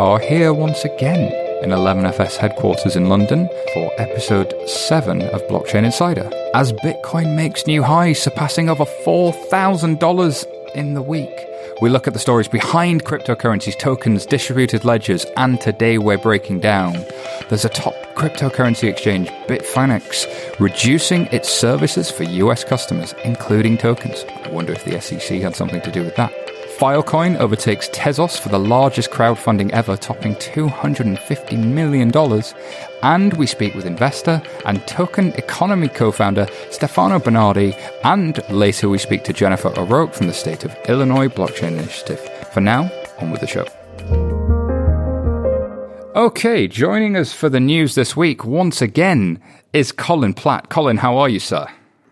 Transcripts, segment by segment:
are here once again in 11FS headquarters in London for episode 7 of Blockchain Insider. As Bitcoin makes new highs, surpassing over $4,000 in the week. We look at the stories behind cryptocurrencies, tokens, distributed ledgers, and today we're breaking down. There's a top cryptocurrency exchange, Bitfinex, reducing its services for US customers, including tokens. I wonder if the SEC had something to do with that. Filecoin overtakes Tezos for the largest crowdfunding ever, topping $250 million. And we speak with investor and token economy co founder Stefano Bernardi. And later we speak to Jennifer O'Rourke from the state of Illinois Blockchain Initiative. For now, on with the show. Okay, joining us for the news this week once again is Colin Platt. Colin, how are you, sir?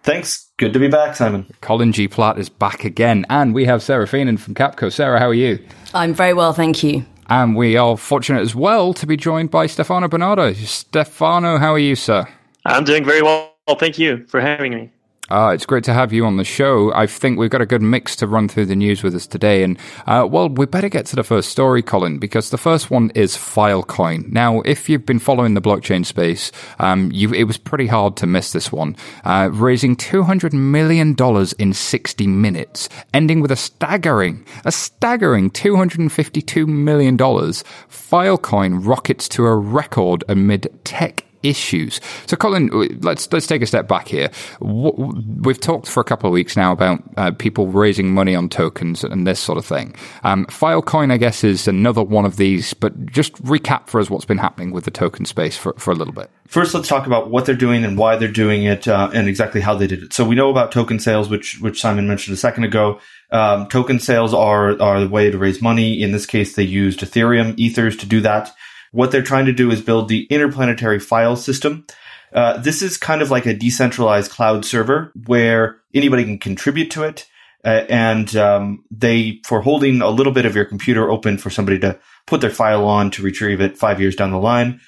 Thanks. Good to be back, Simon. Colin G. Platt is back again. And we have Sara Feenan from Capco. Sara, how are you? I'm very well, thank you. And we are fortunate as well to be joined by Stefano Bernardi. Stefano, how are you, sir? I'm doing very well. Thank you for having me. Uh, it's great to have you on the show. I think we've got a good mix to run through the news with us today. And, uh, well, we better get to the first story, Colin, because the first one is Filecoin. Now, if you've been following the blockchain space, um, you, it was pretty hard to miss this one. Uh, raising $200 million in 60 minutes, ending with a staggering, a staggering $252 million. Filecoin rockets to a record amid tech issues. So, Colin, let's let's take a step back here. We've talked for a couple of weeks now about uh, people raising money on tokens and this sort of thing. Um, Filecoin, I guess, is another one of these. But just recap for us what's been happening with the token space for, for a little bit. First, let's talk about what they're doing and why they're doing it, uh, and exactly how they did it. So, we know about token sales, which which Simon mentioned a second ago. Um, token sales are are the way to raise money. In this case, they used Ethereum ethers to do that. What they're trying to do is build the interplanetary file system. Uh, this is kind of like a decentralized cloud server where anybody can contribute to it. Uh, and um, they, for holding a little bit of your computer open for somebody to put their file on to retrieve it five years down the line,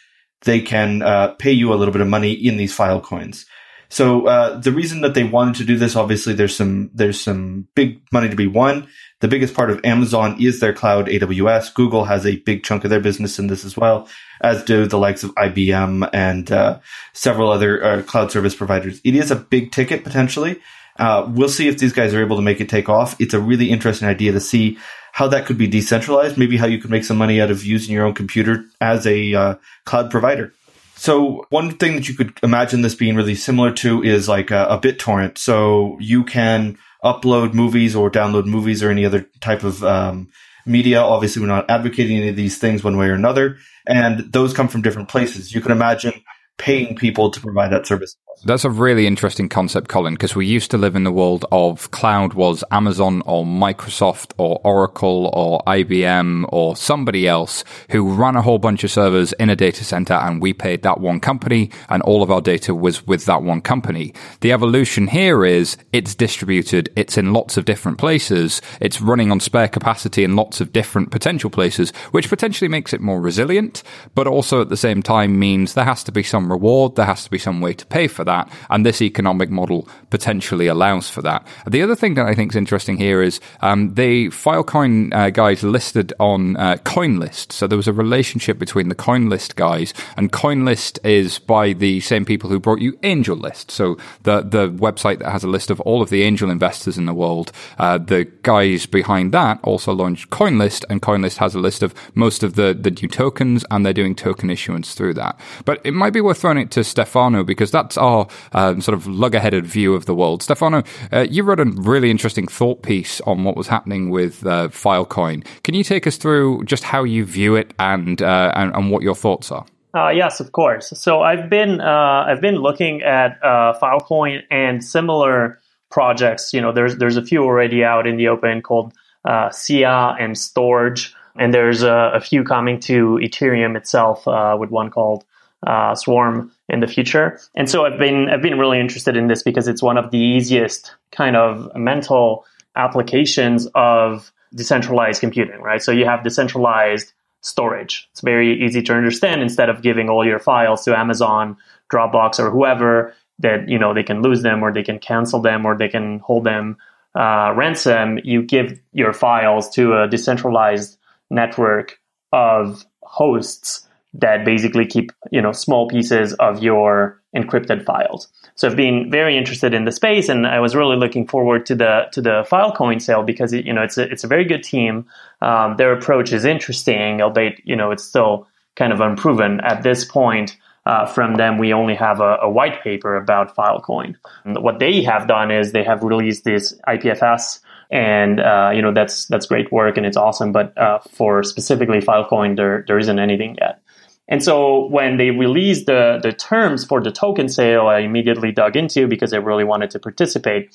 they can uh, pay you a little bit of money in these file coins. So uh, the reason that they wanted to do this, obviously, there's some there's some big money to be won. The biggest part of Amazon is their cloud, AWS. Google has a big chunk of their business in this as well, as do the likes of IBM and uh, several other uh, cloud service providers. It is a big ticket potentially. Uh, we'll see if these guys are able to make it take off. It's a really interesting idea to see how that could be decentralized. Maybe how you could make some money out of using your own computer as a uh, cloud provider. So one thing that you could imagine this being really similar to is like a, a BitTorrent. So you can upload movies or download movies or any other type of um, media. Obviously, we're not advocating any of these things one way or another. And those come from different places. You can imagine paying people to provide that service. That's a really interesting concept, Colin, because we used to live in the world of cloud was Amazon or Microsoft or Oracle or IBM or somebody else who ran a whole bunch of servers in a data center and we paid that one company and all of our data was with that one company. The evolution here is it's distributed. It's in lots of different places. It's running on spare capacity in lots of different potential places, which potentially makes it more resilient, but also at the same time means there has to be some reward. There has to be some way to pay for that. And this economic model potentially allows for that. The other thing that I think is interesting here is um, the Filecoin uh, guys listed on uh, CoinList. So there was a relationship between the CoinList guys and CoinList is by the same people who brought you AngelList. So the the website that has a list of all of the angel investors in the world. Uh, the guys behind that also launched CoinList, and CoinList has a list of most of the the new tokens, and they're doing token issuance through that. But it might be worth throwing it to Stefano because that's our um, sort of lugger-headed view of the world. Stefano, uh, you wrote a really interesting thought piece on what was happening with uh, Filecoin. Can you take us through just how you view it and, uh, and, and what your thoughts are? Uh, yes, of course. So I've been uh, I've been looking at uh, Filecoin and similar projects. You know, there's there's a few already out in the open called uh, Sia and Storj, and there's a, a, few coming to Ethereum itself uh, with one called uh, Swarm in the future. And so I've been I've been really interested in this because it's one of the easiest kind of mental applications of decentralized computing, right? So you have decentralized storage. It's very easy to understand. Instead of giving all your files to Amazon, Dropbox, or whoever, that you know they can lose them or they can cancel them or they can hold them uh, ransom. You give your files to a decentralized network of hosts that basically keep you know small pieces of your encrypted files. So I've been very interested in the space, and I was really looking forward to the to the Filecoin sale because it, you know it's a it's a very good team. Um, their approach is interesting, albeit you know it's still kind of unproven at this point. Uh, from them, we only have a, a, white paper about Filecoin. And what they have done is they have released this IPFS, and uh, you know that's that's great work and it's awesome. But uh, for specifically Filecoin, there there isn't anything yet. And so when they released the, the terms for the token sale, I immediately dug into because I really wanted to participate.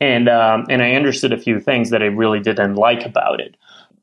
And, um, and I understood a few things that I really didn't like about it.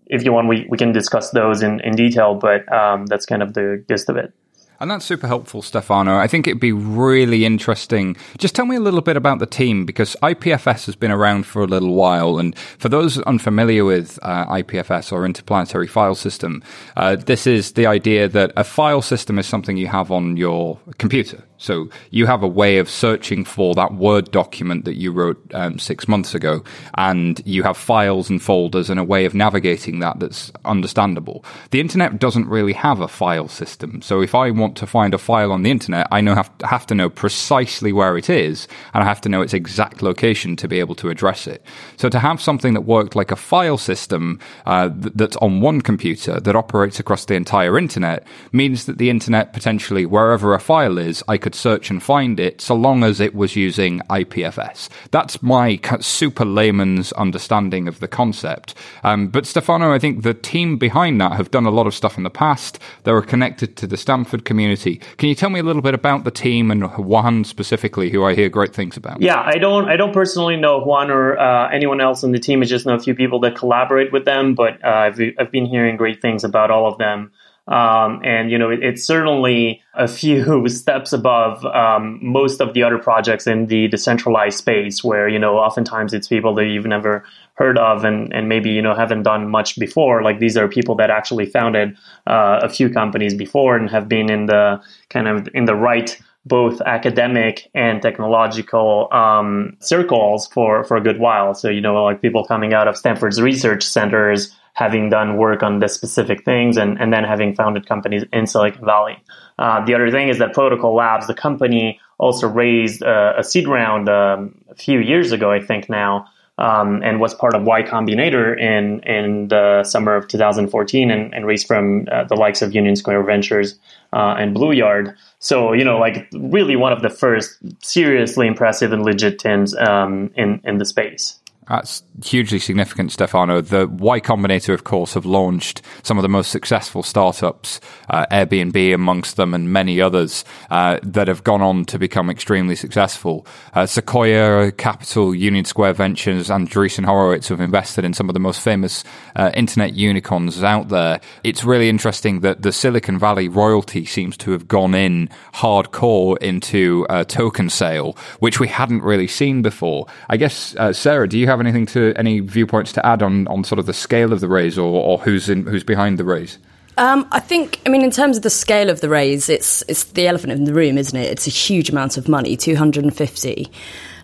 If you want, we, we can discuss those in, in detail, but um, that's kind of the gist of it. And that's super helpful, Stefano. I think it'd be really interesting. Just tell me a little bit about the team because IPFS has been around for a little while. And for those unfamiliar with uh, IPFS or Interplanetary File System, uh, this is the idea that a file system is something you have on your computer. So you have a way of searching for that Word document that you wrote um, six months ago, and you have files and folders and a way of navigating that that's understandable. The internet doesn't really have a file system. So if I want to find a file on the internet, I know have to, have to know precisely where it is, and I have to know its exact location to be able to address it. So to have something that worked like a file system uh, th- that's on one computer that operates across the entire internet means that the internet potentially wherever a file is, I could could search and find it so long as it was using IPFS. That's my super layman's understanding of the concept. Um, but Stefano, I think the team behind that have done a lot of stuff in the past. They were connected to the Stanford community. Can you tell me a little bit about the team and Juan specifically, who I hear great things about? Yeah, I don't, I don't personally know Juan or uh, anyone else on the team. I just know a few people that collaborate with them, but uh, I've, I've been hearing great things about all of them. Um, and you know, it, it's certainly a few steps above um, most of the other projects in the decentralized space, where you know, oftentimes it's people that you've never heard of and, and maybe you know haven't done much before. Like these are people that actually founded uh, a few companies before and have been in the kind of in the right both academic and technological um, circles for for a good while. So you know, like people coming out of Stanford's research centers having done work on the specific things and, and then having founded companies in Silicon Valley. Uh, the other thing is that Protocol Labs, the company, also raised uh, a seed round um, a few years ago, I think now, um, and was part of Y Combinator in in the summer of 2014, and, and raised from uh, the likes of Union Square Ventures uh, and BlueYard. So you know, like really one of the first seriously impressive and legit teams um, in in the space. That's hugely significant, Stefano. The Y Combinator, of course, have launched some of the most successful startups, uh, Airbnb amongst them, and many others uh, that have gone on to become extremely successful. Uh, Sequoia Capital, Union Square Ventures, and Andreessen Horowitz have invested in some of the most famous uh, internet unicorns out there. It's really interesting that the Silicon Valley royalty seems to have gone in hardcore into a token sale, which we hadn't really seen before. I guess, uh, Sara, do you have have anything to any viewpoints to add on, on sort of the scale of the raise or, or who's in who's behind the raise? Um, I think, I mean, in terms of the scale of the raise, it's it's the elephant in the room, isn't it? It's a huge amount of money, 250.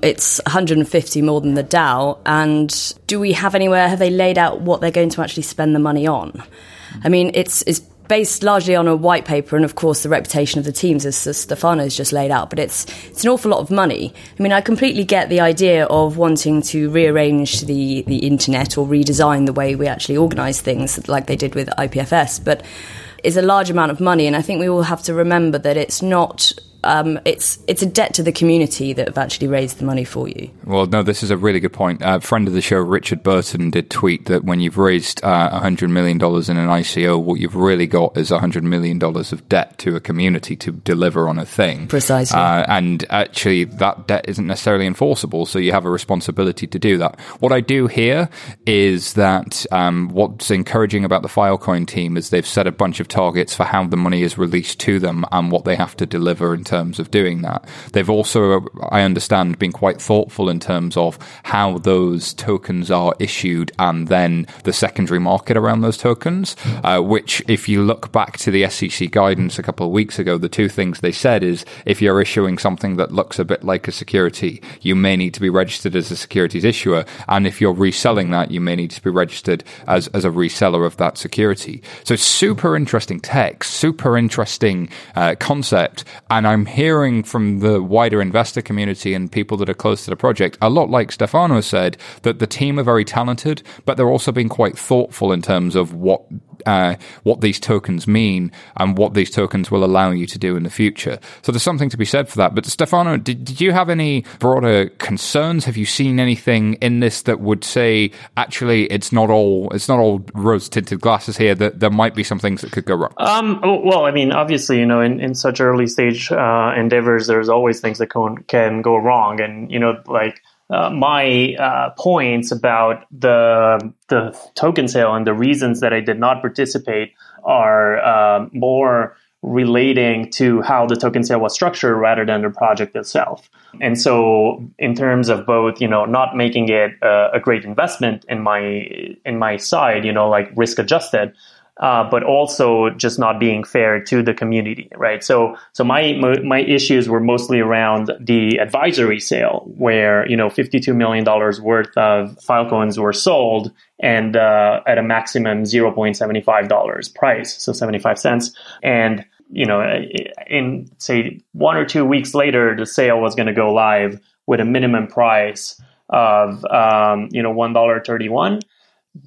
It's 150 more than the DAO. And do we have anywhere, have they laid out what they're going to actually spend the money on? I mean, it's, it's based largely on a white paper and of course the reputation of the teams as Stefano's just laid out but it's it's an awful lot of money. I mean I completely get the idea of wanting to rearrange the the internet or redesign the way we actually organize things like they did with IPFS but it's a large amount of money and I think we all have to remember that it's not um, it's it's a debt to the community that have actually raised the money for you. Well, no, this is a really good point. A uh, friend of the show, Richard Burton, did tweet that when you've raised uh, $100 million in an ICO, what you've really got is $100 million of debt to a community to deliver on a thing. Precisely. Uh, and actually, that debt isn't necessarily enforceable, so you have a responsibility to do that. What I do hear is that um, what's encouraging about the Filecoin team is they've set a bunch of targets for how the money is released to them and what they have to deliver in terms terms of doing that. They've also, I understand, been quite thoughtful in terms of how those tokens are issued and then the secondary market around those tokens, uh, which, if you look back to the SEC guidance a couple of weeks ago, the two things they said is if you're issuing something that looks a bit like a security, you may need to be registered as a securities issuer. And if you're reselling that, you may need to be registered as, as a reseller of that security. So super interesting tech, super interesting uh, concept. And I'm hearing from the wider investor community and people that are close to the project, a lot like Stefano said, that the team are very talented, but they're also being quite thoughtful in terms of what uh, what these tokens mean and what these tokens will allow you to do in the future. So there's something to be said for that. But Stefano, did, did you have any broader concerns? Have you seen anything in this that would say actually it's not all it's not all rose tinted glasses here? That there might be some things that could go wrong. Um, well, I mean, obviously, you know, in, in such early stage uh, endeavors, there's always things that can, can go wrong, and you know, like uh, my uh, points about the the token sale and the reasons that I did not participate are uh, more relating to how the token sale was structured rather than the project itself. And so, in terms of both, you know, not making it a, a great investment in my in my side, you know, like risk adjusted, uh, but also just not being fair to the community, right? So, so my my issues were mostly around the advisory sale, where you know, fifty two million dollars worth of Filecoins were sold, and uh, at a maximum zero point seventy five dollars price, so seventy five cents, and you know, in say one or two weeks later, the sale was going to go live with a minimum price of um, you know one dollar thirty one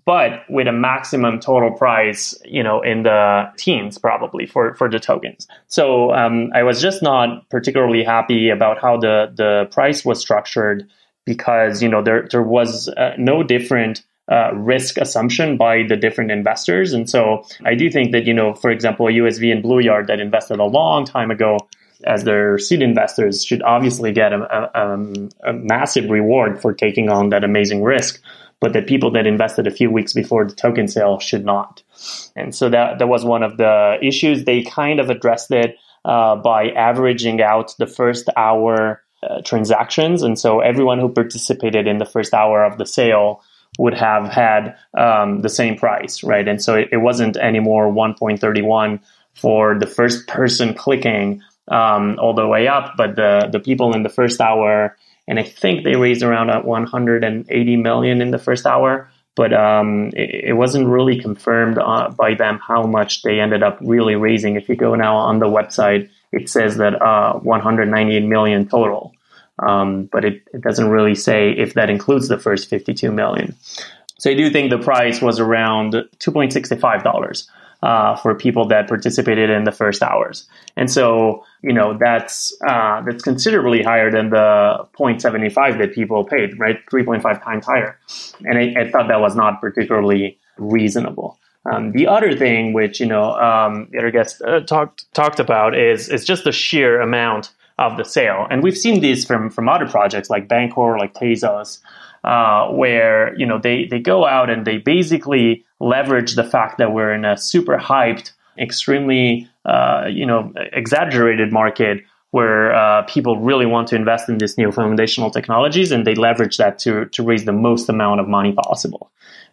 but with a maximum total price, you know, in the teens probably for, for the tokens. So um, I was just not particularly happy about how the, the price was structured because, you know, there, there was uh, no different uh, risk assumption by the different investors. And so I do think that, you know, for example, USV and BlueYard that invested a long time ago as their seed investors should obviously get a, a, um, a massive reward for taking on that amazing risk but the people that invested a few weeks before the token sale should not. And so that, that was one of the issues. They kind of addressed it uh, by averaging out the first hour uh, transactions. And so everyone who participated in the first hour of the sale would have had um, the same price, right? And so it, it wasn't anymore 1.31 for the first person clicking um, all the way up, but the, the people in the first hour and I think they raised around at 180 million in the first hour. But um, it, it, wasn't really confirmed uh, by them how much they ended up really raising. If you go now on the website, it says that uh, 198 million total, um, but it, it doesn't really say if that includes the first 52 million. So I do think the price was around 2.65 dollars uh, for people that participated in the first hours. And so, you know, that's uh, that's considerably higher than the 0.75 that people paid, right? 3.5 times higher. And I, I thought that was not particularly reasonable. Um, the other thing, which you know, um, the other uh, talked talked about, is is just the sheer amount of the sale, and we've seen this from from other projects like Bancor, like Tezos, uh, where you know they they go out and they basically leverage the fact that we're in a super hyped, extremely uh, you know exaggerated market where uh, people really want to invest in these new foundational technologies, and they leverage that to to raise the most amount of money possible.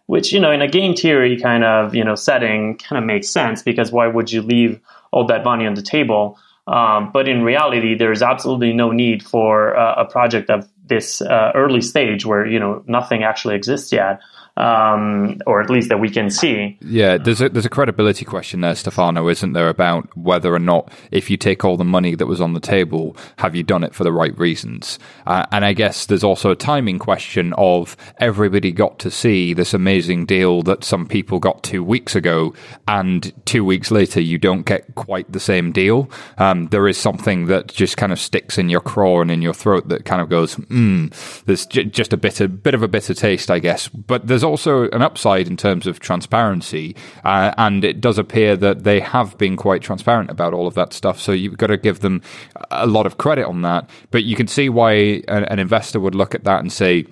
Which you know, in a game theory kind of you know setting, kind of makes sense because why would you leave all that money on the table? Um, but in reality, there's absolutely no need for uh, a project of this uh, early stage where you know nothing actually exists yet um, or at least that we can see. Yeah, there's a there's a credibility question there, Stefano, isn't there, about whether or not if you take all the money that was on the table, have you done it for the right reasons? Uh, and I guess there's also a timing question of everybody got to see this amazing deal that some people got two weeks ago, and two weeks later you don't get quite the same deal. Um, there is something that just kind of sticks in your craw and in your throat that kind of goes, hmm, there's j- just a bit, a bit of a bitter taste, I guess. But there's also an upside in terms of transparency, uh, and it does appear that they have been quite transparent about all of that stuff. So you've got to give them a lot of credit on that. But you can see why an, an investor would look at that and say,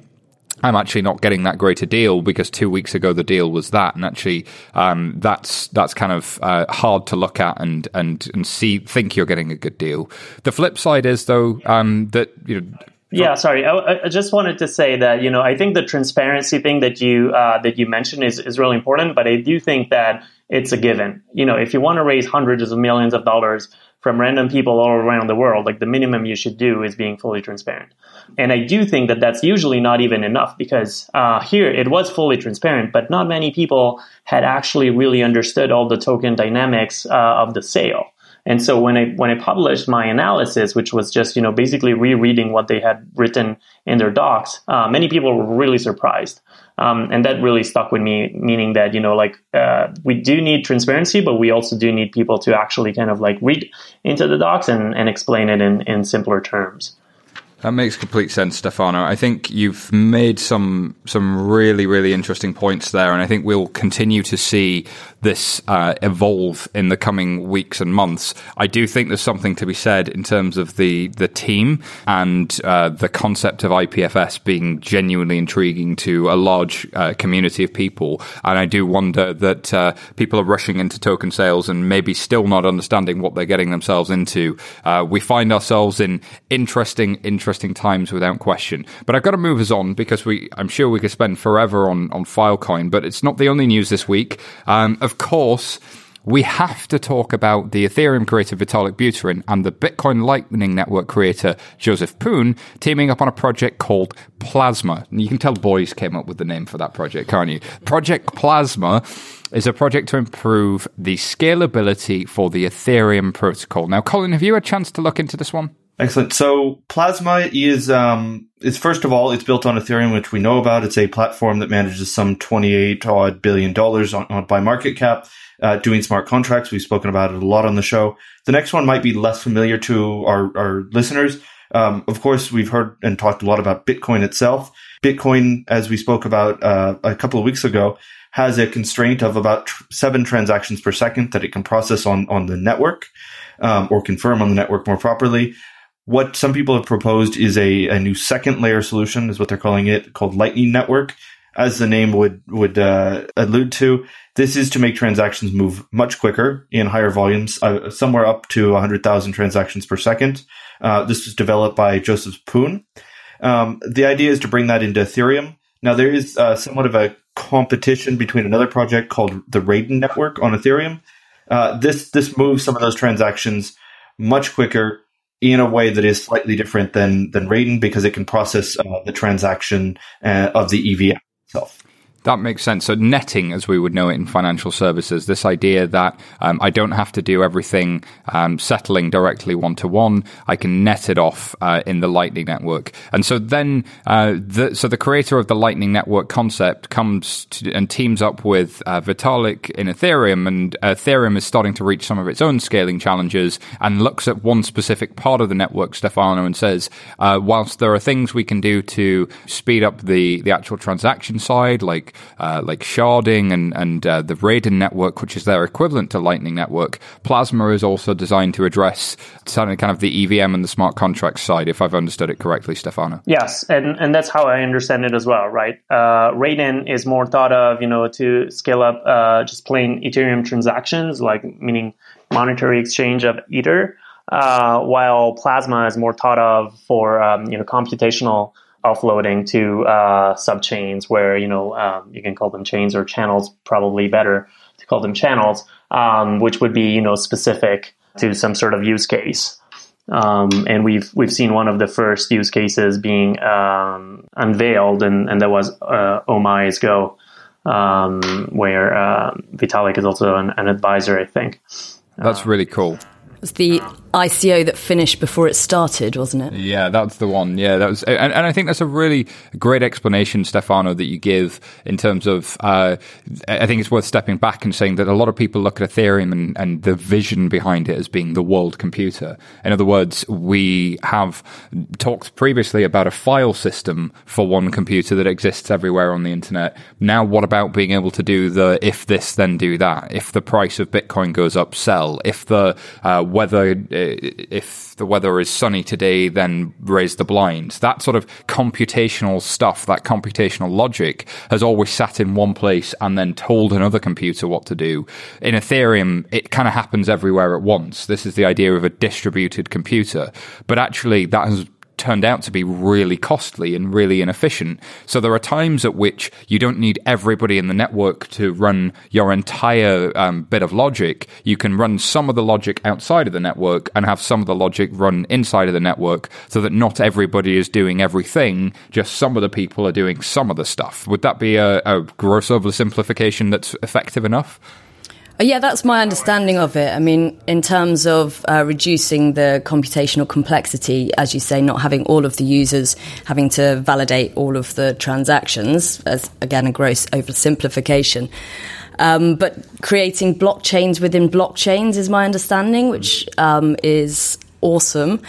I'm actually not getting that great a deal because two weeks ago the deal was that, and actually um, that's that's kind of uh, hard to look at and and and see think you're getting a good deal. The flip side is though um, that you know. Yeah, sorry. I, I, just wanted to say that you know I think the transparency thing that you uh, that you mentioned is is really important, but I do think that it's a given. You know, if you want to raise hundreds of millions of dollars from random people all around the world, like the minimum you should do is being fully transparent. And I do think that that's usually not even enough because uh, here it was fully transparent, but not many people had actually really understood all the token dynamics uh, of the sale. And so when I when I published my analysis, which was just you know basically rereading what they had written in their docs, uh, many people were really surprised, um, and that really stuck with me. Meaning that you know like uh, we do need transparency, but we also do need people to actually kind of like read into the docs and, and explain it in in simpler terms. That makes complete sense, Stefano. I think you've made some some really really interesting points there, and I think we'll continue to see this uh, evolve in the coming weeks and months. I do think there's something to be said in terms of the the team and uh, the concept of IPFS being genuinely intriguing to a large uh, community of people, and I do wonder that uh, people are rushing into token sales and maybe still not understanding what they're getting themselves into. Uh, we find ourselves in interesting interesting interesting times without question. But I've got to move us on because we, I'm sure we could spend forever on, on Filecoin, but it's not the only news this week. Um, of course, we have to talk about the Ethereum creator Vitalik Buterin and the Bitcoin Lightning Network creator Joseph Poon teaming up on a project called Plasma. And you can tell boys came up with the name for that project, can't you? Project Plasma is a project to improve the scalability for the Ethereum protocol. Now, Colin, have you had a chance to look into this one? Excellent. So Plasma is um is first of all it's built on Ethereum, which we know about. It's a platform that manages some twenty eight odd billion dollars on, on, by market cap, uh, doing smart contracts. We've spoken about it a lot on the show. The next one might be less familiar to our our listeners. Um, of course, we've heard and talked a lot about Bitcoin itself. Bitcoin, as we spoke about uh, a couple of weeks ago, has a constraint of about tr- seven transactions per second that it can process on on the network. Um, or confirm on the network more properly. What some people have proposed is a, a new second layer solution, is what they're calling it, called Lightning Network. As the name would would uh, allude to, this is to make transactions move much quicker in higher volumes, uh, somewhere up to 100,000 transactions per second. Uh, this was developed by Joseph Poon. Um, the idea is to bring that into Ethereum. Now, there is uh, somewhat of a competition between another project called the Raiden Network on Ethereum. Uh, this this moves some of those transactions much quicker in a way that is slightly different than than Raiden because it can process uh, the transaction uh, of the EVM itself. That makes sense. So netting, as we would know it in financial services, this idea that um, I don't have to do everything um, settling directly one to one. I can net it off uh, in the Lightning Network. And so then, uh, the, so the creator of the Lightning Network concept comes to, and teams up with uh, Vitalik in Ethereum, and Ethereum is starting to reach some of its own scaling challenges and looks at one specific part of the network, Stefano, and says, uh, whilst there are things we can do to speed up the the actual transaction side, like uh, like sharding and and uh, the Raiden network, which is their equivalent to Lightning Network. Plasma is also designed to address kind of the EVM and the smart contract side, if I've understood it correctly, Stefano. Yes, and and that's how I understand it as well, right? Uh, Raiden is more thought of, you know, to scale up uh, just plain Ethereum transactions, like meaning monetary exchange of Ether. Uh, while Plasma is more thought of for um, you know computational offloading to uh, subchains where you know um, you can call them chains or channels probably better to call them channels um, which would be you know specific to some sort of use case. Um, and we've we've seen one of the first use cases being um, unveiled and, and that was uh, OmiseGO um, where uh, Vitalik is also an, an advisor I think. That's really cool. Was the ICO that finished before it started, wasn't it? Yeah, that's the one. Yeah, that was, and, and I think that's a really great explanation, Stefano, that you give in terms of. Uh, I think it's worth stepping back and saying that a lot of people look at Ethereum and, and the vision behind it as being the world computer. In other words, we have talked previously about a file system for one computer that exists everywhere on the internet. Now, what about being able to do the if this then do that? If the price of Bitcoin goes up, sell. If the uh, weather, Uh, if the weather is sunny today, then raise the blinds. That sort of computational stuff, that computational logic has always sat in one place and then told another computer what to do. In Ethereum, it kind of happens everywhere at once. This is the idea of a distributed computer. But actually, that has turned out to be really costly and really inefficient. So there are times at which you don't need everybody in the network to run your entire um, bit of logic. You can run some of the logic outside of the network and have some of the logic run inside of the network so that not everybody is doing everything, just some of the people are doing some of the stuff. Would that be a, a gross oversimplification that's effective enough? Uh, yeah, that's my understanding of it. I mean, in terms of uh, reducing the computational complexity, as you say, not having all of the users having to validate all of the transactions, as again, a gross oversimplification. Um, but creating blockchains within blockchains is my understanding, which um, is awesome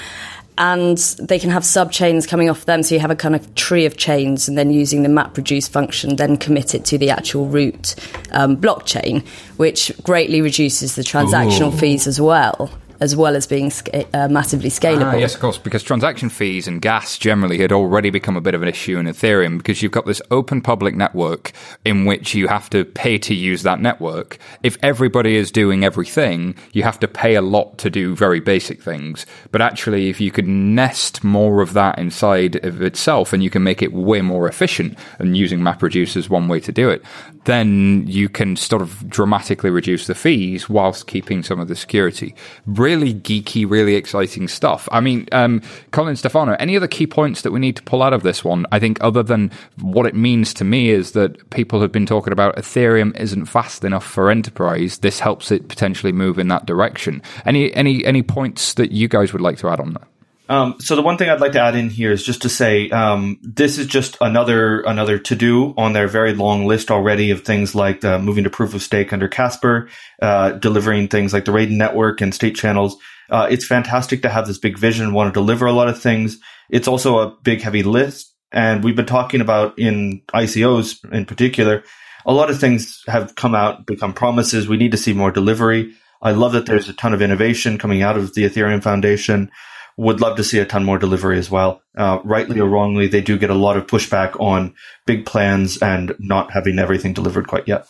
and they can have sub chains coming off them. So you have a kind of tree of chains, and then using the MapReduce function, then commit it to the actual root um, blockchain, which greatly reduces the transactional Ooh. fees as well as well as being uh, massively scalable. Ah, yes, of course, because transaction fees and gas generally had already become a bit of an issue in Ethereum because you've got this open public network in which you have to pay to use that network. If everybody is doing everything, you have to pay a lot to do very basic things. But actually, if you could nest more of that inside of itself and you can make it way more efficient, and using MapReduce is one way to do it, then you can sort of dramatically reduce the fees whilst keeping some of the security. Really geeky, really exciting stuff. I mean, um, Colin Stefano, any other key points that we need to pull out of this one? I think other than what it means to me is that people have been talking about Ethereum isn't fast enough for enterprise. This helps it potentially move in that direction. Any any any points that you guys would like to add on that? Um, so the one thing I'd like to add in here is just to say um, this is just another another to do on their very long list already of things like uh, moving to proof of stake under Casper, uh, delivering things like the Raiden network and state channels. Uh, it's fantastic to have this big vision, want to deliver a lot of things. It's also a big heavy list, and we've been talking about in ICOs in particular. A lot of things have come out, become promises. We need to see more delivery. I love that there's a ton of innovation coming out of the Ethereum Foundation would love to see a ton more delivery as well. Uh, rightly or wrongly, they do get a lot of pushback on big plans and not having everything delivered quite yet.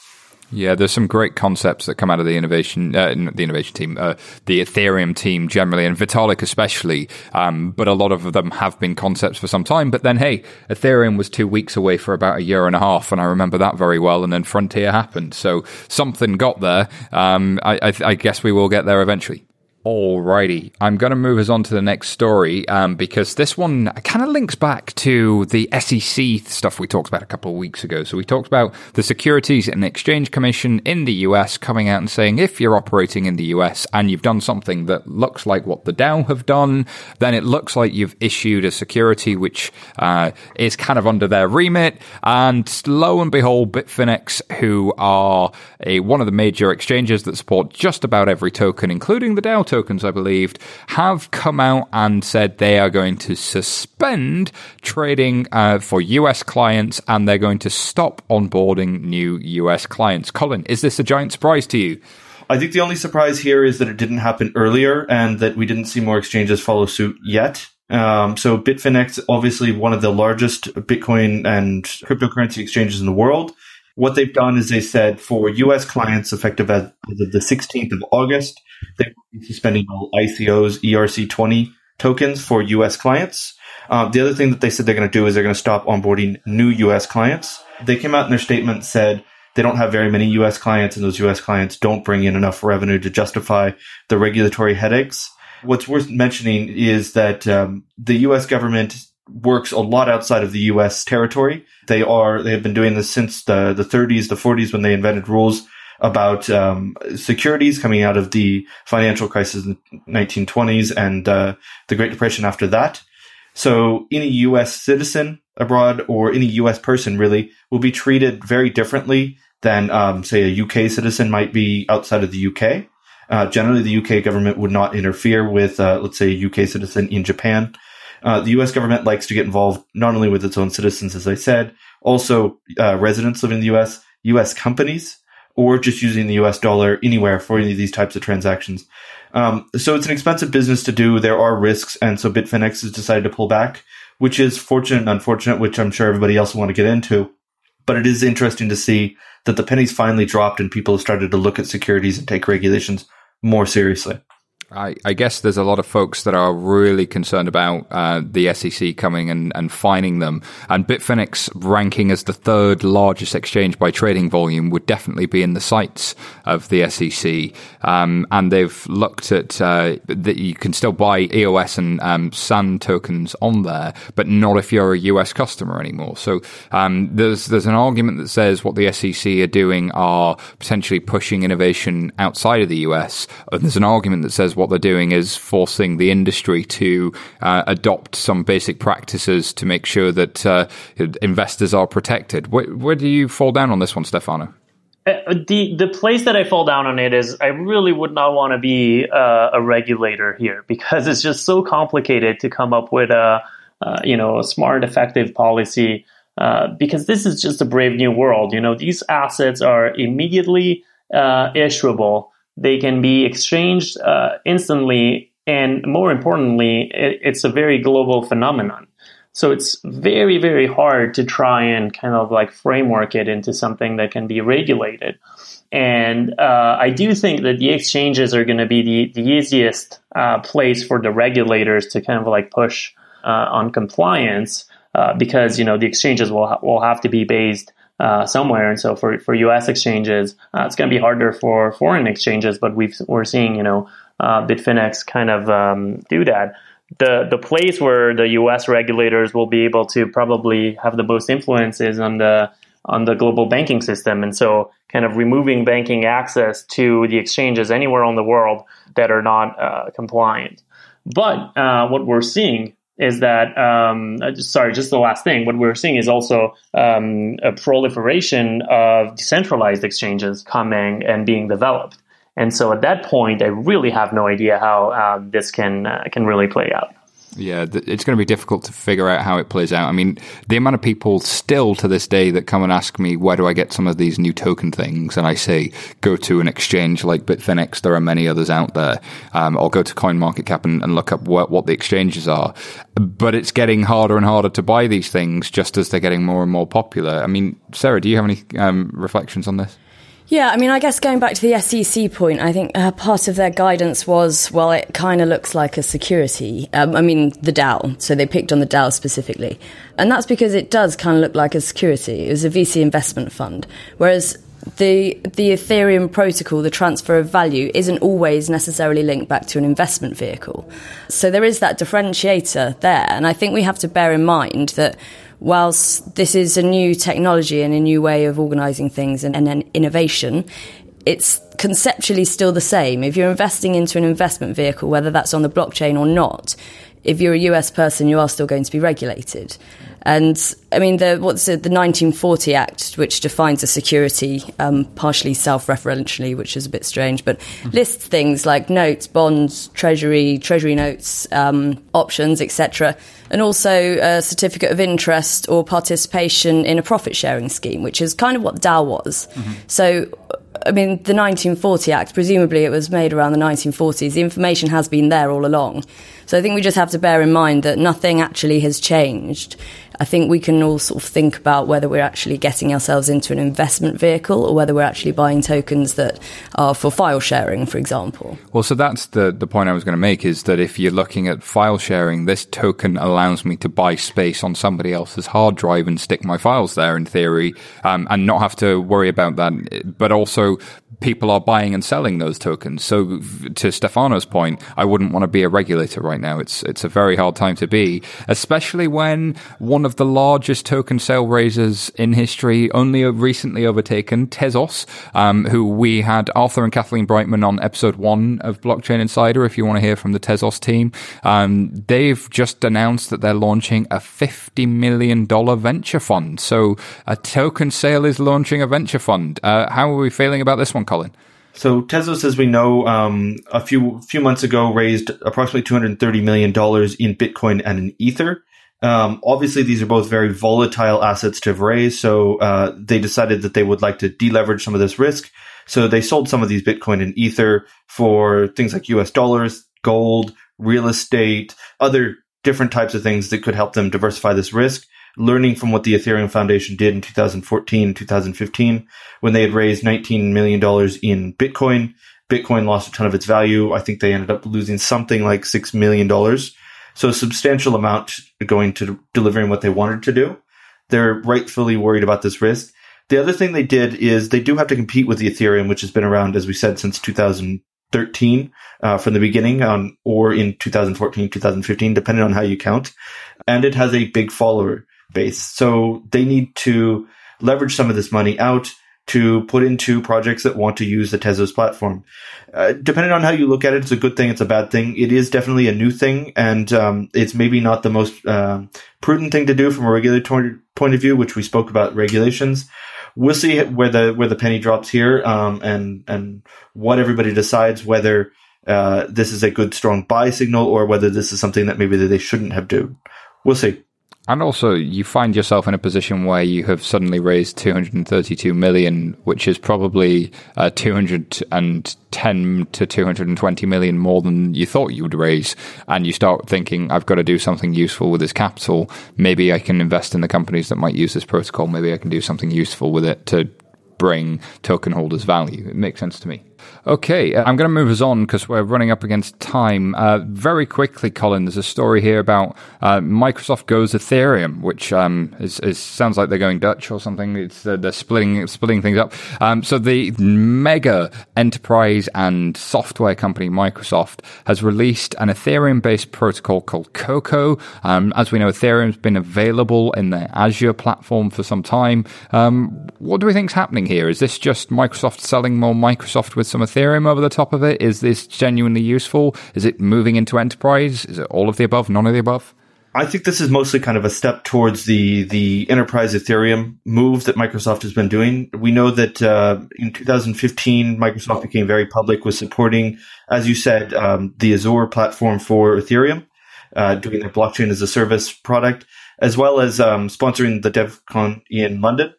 Yeah, there's some great concepts that come out of the innovation, uh, the innovation team, uh, the Ethereum team generally, and Vitalik especially. Um, but a lot of them have been concepts for some time. But then, hey, Ethereum was two weeks away for about a year and a half, and I remember that very well. And then Frontier happened, so something got there. Um, I, I, I guess we will get there eventually. Alrighty, I'm going to move us on to the next story um, because this one kind of links back to the SEC stuff we talked about a couple of weeks ago. So we talked about the Securities and Exchange Commission in the US coming out and saying if you're operating in the US and you've done something that looks like what the DAO have done, then it looks like you've issued a security which uh, is kind of under their remit. And lo and behold, Bitfinex, who are a, one of the major exchanges that support just about every token, including the DAO tokens, I believed, have come out and said they are going to suspend trading uh, for US clients and they're going to stop onboarding new US clients. Colin, is this a giant surprise to you? I think the only surprise here is that it didn't happen earlier and that we didn't see more exchanges follow suit yet. Um, so Bitfinex, obviously one of the largest Bitcoin and cryptocurrency exchanges in the world. What they've done is they said for US clients effective as, as of the 16th of August, they suspending all ICOs ERC20 tokens for US clients. Uh, the other thing that they said they're going to do is they're going to stop onboarding new US clients. They came out in their statement said they don't have very many US clients and those US clients don't bring in enough revenue to justify the regulatory headaches. What's worth mentioning is that um, the US government works a lot outside of the US territory. They are, they have been doing this since the, the 30s, the 40s when they invented rules about um, securities coming out of the financial crisis in the 1920s and uh, the Great Depression after that. So any U.S. citizen abroad or any U.S. person really will be treated very differently than, um, say, a UK citizen might be outside of the UK. Uh, generally, the UK government would not interfere with, uh, let's say, a UK citizen in Japan. Uh, the U.S. government likes to get involved not only with its own citizens, as I said, also uh, residents living in the U.S., U.S. companies or just using the US dollar anywhere for any of these types of transactions. Um, so it's an expensive business to do. There are risks, and so Bitfinex has decided to pull back, which is fortunate and unfortunate, which I'm sure everybody else will want to get into. But it is interesting to see that the pennies finally dropped and people have started to look at securities and take regulations more seriously. I, I, guess there's a lot of folks that are really concerned about uh, the SEC coming and, and fining them. And Bitfinex ranking as the third largest exchange by trading volume would definitely be in the sights of the SEC. Um, and they've looked at uh, that you can still buy EOS and um, SAND tokens on there, but not if you're a US customer anymore. So um, there's there's an argument that says what the SEC are doing are potentially pushing innovation outside of the US, and there's an argument that says what they're doing is forcing the industry to uh, adopt some basic practices to make sure that uh, investors are protected. Where, where, do you fall down on this one, Stefano? Uh, the the place that I fall down on it is I really would not want to be uh, a regulator here because it's just so complicated to come up with a uh, you know a smart, effective policy. Uh, because this is just a brave new world. You know, these assets are immediately issuable they can be exchanged uh, instantly, and more importantly, it, it's a very global phenomenon. So it's very, very hard to try and kind of like framework it into something that can be regulated. And uh, I do think that the exchanges are going to be the, the easiest uh, place for the regulators to kind of like push uh, on compliance uh, because, you know, the exchanges will, ha- will have to be based uh, somewhere. And so for, for U.S. exchanges, uh, it's going to be harder for foreign exchanges. But we've, we're seeing, you know, uh, Bitfinex kind of um, do that. The the place where the U.S. regulators will be able to probably have the most influence is on the on the global banking system, and so kind of removing banking access to the exchanges anywhere on the world that are not uh, compliant. But uh, what we're seeing is that um, uh, sorry, just the last thing. What we're seeing is also um, a proliferation of decentralized exchanges coming and being developed. And so at that point, I really have no idea how uh, this can uh, can really play out. Yeah, it's going to be difficult to figure out how it plays out. I mean, the amount of people still to this day that come and ask me, where do I get some of these new token things? And I say, go to an exchange like Bitfinex. There are many others out there. Um, or go to CoinMarketCap and, and look up what, what the exchanges are. But it's getting harder and harder to buy these things just as they're getting more and more popular. I mean, Sara, do you have any um, reflections on this? Yeah, I mean, I guess going back to the SEC point, I think uh, part of their guidance was, well, it kind of looks like a security. Um, I mean, the DAO. So they picked on the DAO specifically. And that's because it does kind of look like a security. It was a VC investment fund. Whereas the the Ethereum protocol, the transfer of value, isn't always necessarily linked back to an investment vehicle. So there is that differentiator there. And I think we have to bear in mind that whilst this is a new technology and a new way of organising things and, and an innovation, it's conceptually still the same. If you're investing into an investment vehicle, whether that's on the blockchain or not, if you're a US person, you are still going to be regulated. And I mean, the, what's it, the 1940 Act, which defines a security um, partially self-referentially, which is a bit strange, but mm-hmm. lists things like notes, bonds, treasury, treasury notes, um, options, etc., and also a certificate of interest or participation in a profit-sharing scheme, which is kind of what DAO was. Mm-hmm. So I mean, the 1940 Act, presumably it was made around the 1940s. The information has been there all along. So I think we just have to bear in mind that nothing actually has changed. I think we can all sort of think about whether we're actually getting ourselves into an investment vehicle or whether we're actually buying tokens that are for file sharing, for example. Well, so that's the, the point I was going to make is that if you're looking at file sharing, this token allows me to buy space on somebody else's hard drive and stick my files there in theory um, and not have to worry about that, but also people are buying and selling those tokens. So to Stefano's point, I wouldn't want to be a regulator right now. It's it's a very hard time to be, especially when one of the largest token sale raisers in history, only recently overtaken Tezos, um, who we had Arthur and Kathleen Breitman on episode one of Blockchain Insider. If you want to hear from the Tezos team, um, they've just announced that they're launching a fifty million dollar venture fund. So a token sale is launching a venture fund. Uh, how are we feeling about this one? Colin? So Tezos, as we know, um, a few few months ago raised approximately two hundred thirty million dollars in Bitcoin and in Ether. Um, obviously, these are both very volatile assets to have raised, so uh, they decided that they would like to deleverage some of this risk. So they sold some of these Bitcoin and Ether for things like US dollars, gold, real estate, other different types of things that could help them diversify this risk. Learning from what the Ethereum Foundation did in 2014, 2015, when they had raised $19 million in Bitcoin. Bitcoin lost a ton of its value. I think they ended up losing something like $6 million. So a substantial amount going to delivering what they wanted to do. They're rightfully worried about this risk. The other thing they did is they do have to compete with the Ethereum, which has been around, as we said, since 2013 uh, from the beginning, um, or in 2014, 2015, depending on how you count. And it has a big follower base. So they need to leverage some of this money out to put into projects that want to use the Tezos platform. Uh, depending on how you look at it, it's a good thing, it's a bad thing. It is definitely a new thing, and um, it's maybe not the most uh, prudent thing to do from a regulatory point of view, which we spoke about regulations we'll see where the where the penny drops here, um, and and what everybody decides whether uh, this is a good strong buy signal or whether this is something that maybe they shouldn't have done. We'll see. And also, you find yourself in a position where you have suddenly raised 232 million, which is probably uh, 210 to 220 million more than you thought you would raise. And you start thinking, I've got to do something useful with this capital. Maybe I can invest in the companies that might use this protocol. Maybe I can do something useful with it to bring token holders value. It makes sense to me. Okay, uh, I'm going to move us on because we're running up against time. Uh, very quickly, Colin, there's a story here about uh, Microsoft goes Ethereum, which um, is, is, sounds like they're going Dutch or something. It's uh, they're splitting splitting things up. Um, so the mega enterprise and software company Microsoft has released an Ethereum-based protocol called Coco. Um, as we know, Ethereum's been available in the Azure platform for some time. Um, what do we think is happening here? Is this just Microsoft selling more Microsoft with some Ethereum over the top of it? Is this genuinely useful? Is it moving into enterprise? Is it all of the above, none of the above? I think this is mostly kind of a step towards the the enterprise Ethereum move that Microsoft has been doing. We know that uh, in 2015, Microsoft became very public with supporting, as you said, um, the Azure platform for Ethereum, uh, doing their blockchain as a service product, as well as um, sponsoring the DevCon in London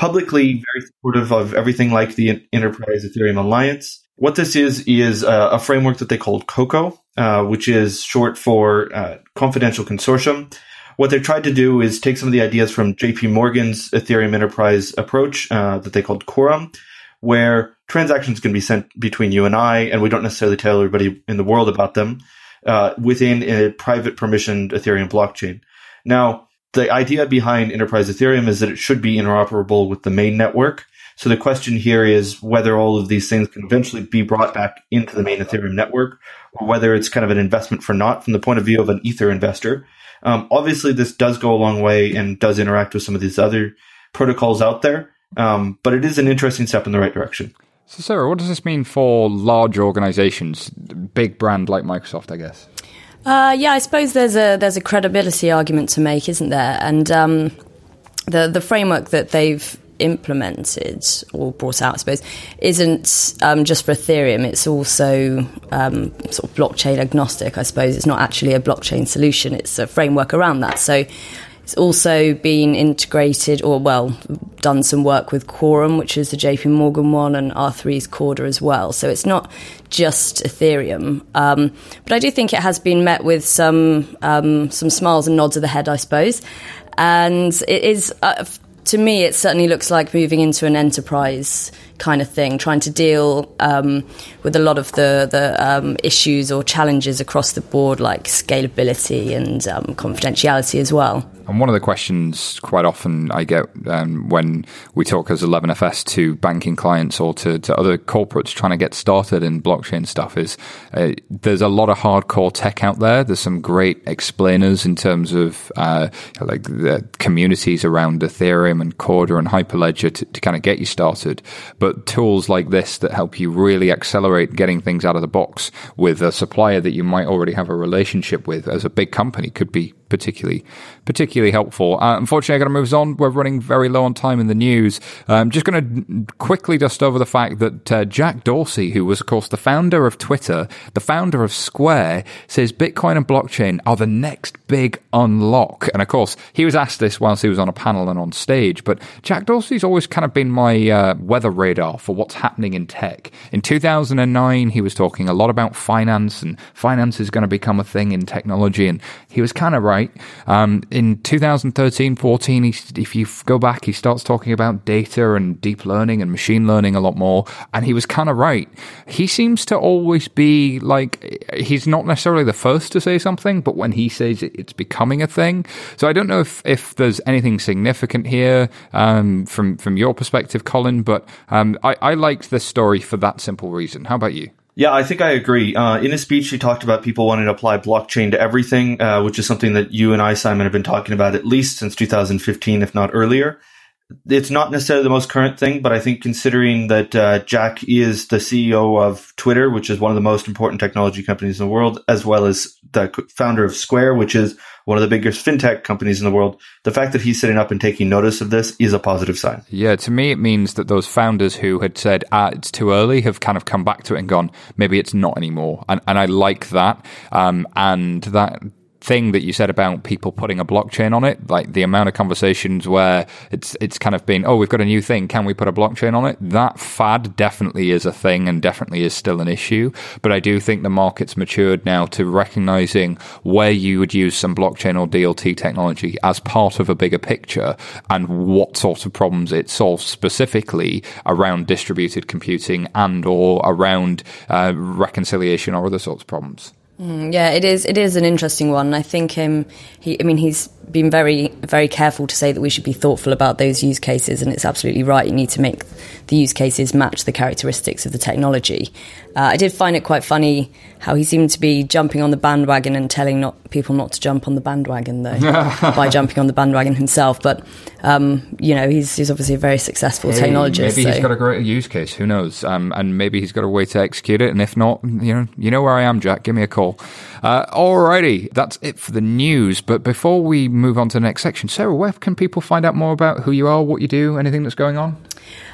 publicly very supportive of everything like the Enterprise Ethereum Alliance. What this is is uh, a framework that they called COCO, uh, which is short for uh, Confidential Consortium. What they've tried to do is take some of the ideas from JP Morgan's Ethereum Enterprise approach uh, that they called Quorum, where transactions can be sent between you and I, and we don't necessarily tell everybody in the world about them uh, within a private permissioned Ethereum blockchain. Now, the idea behind enterprise Ethereum is that it should be interoperable with the main network. So the question here is whether all of these things can eventually be brought back into the main Ethereum network, or whether it's kind of an investment for naught from the point of view of an Ether investor. Um, obviously, this does go a long way and does interact with some of these other protocols out there, um, but it is an interesting step in the right direction. So, Sara, what does this mean for large organizations, big brand like Microsoft, I guess? Uh, yeah, I suppose there's a there's a credibility argument to make, isn't there? And um, the the framework that they've implemented or brought out, I suppose, isn't um, just for Ethereum. It's also um, sort of blockchain agnostic. I suppose it's not actually a blockchain solution. It's a framework around that. So it's also been integrated, or well, done some work with Quorum, which is the JP Morgan one, and R3's Corda as well. So it's not just Ethereum, um, but I do think it has been met with some um, some smiles and nods of the head, I suppose. And it is, uh, to me, it certainly looks like moving into an enterprise kind of thing, trying to deal um, with a lot of the the um, issues or challenges across the board, like scalability and um, confidentiality as well. And one of the questions quite often I get um, when we talk as 11FS to banking clients or to, to other corporates trying to get started in blockchain stuff is uh, there's a lot of hardcore tech out there. There's some great explainers in terms of uh, like the communities around Ethereum and Corda and Hyperledger to, to kind of get you started. But tools like this that help you really accelerate getting things out of the box with a supplier that you might already have a relationship with as a big company could be particularly particularly helpful. Uh, unfortunately, I got to move on. We're running very low on time in the news. I'm just going to quickly dust over the fact that uh, Jack Dorsey, who was of course the founder of Twitter, the founder of Square, says Bitcoin and blockchain are the next big unlock. And of course, he was asked this whilst he was on a panel and on stage. But Jack Dorsey's always kind of been my uh, weather radar for what's happening in tech. In 2009, he was talking a lot about finance, and finance is going to become a thing in technology. And he was kind of right. Um, in 2013, 14, he, if you go back, he starts talking about data and deep learning and machine learning a lot more. And he was kind of right. He seems to always be like, he's not necessarily the first to say something, but when he says it, it's becoming a thing. So I don't know if, if there's anything significant here um, from, from your perspective, Colin, but um, I, I liked this story for that simple reason. How about you? Yeah, I think I agree. Uh, in his speech, he talked about people wanting to apply blockchain to everything, uh, which is something that you and I, Simon, have been talking about at least since 2015, if not earlier it's not necessarily the most current thing, but I think considering that uh, Jack is the CEO of Twitter, which is one of the most important technology companies in the world, as well as the founder of Square, which is one of the biggest fintech companies in the world, the fact that he's sitting up and taking notice of this is a positive sign. Yeah, to me, it means that those founders who had said, ah, it's too early, have kind of come back to it and gone, maybe it's not anymore. And, and I like that. Um, and that thing that you said about people putting a blockchain on it, like the amount of conversations where it's it's kind of been, oh, we've got a new thing, can we put a blockchain on it? That fad definitely is a thing and definitely is still an issue. But I do think the market's matured now to recognizing where you would use some blockchain or DLT technology as part of a bigger picture and what sort of problems it solves specifically around distributed computing and or around uh, reconciliation or other sorts of problems. Mm, yeah, it is. It is an interesting one. I think um, he. I mean, he's been very, very careful to say that we should be thoughtful about those use cases, and it's absolutely right. You need to make the use cases match the characteristics of the technology. Uh, I did find it quite funny how he seemed to be jumping on the bandwagon and telling not people not to jump on the bandwagon though by jumping on the bandwagon himself. But um, you know, he's he's obviously a very successful hey, technologist. Maybe so. he's got a great use case. Who knows? Um, and maybe he's got a way to execute it. And if not, you know, you know where I am, Jack. Give me a call. Uh, alrighty, that's it for the news. But before we move on to the next section, Sara, where can people find out more about who you are, what you do, anything that's going on?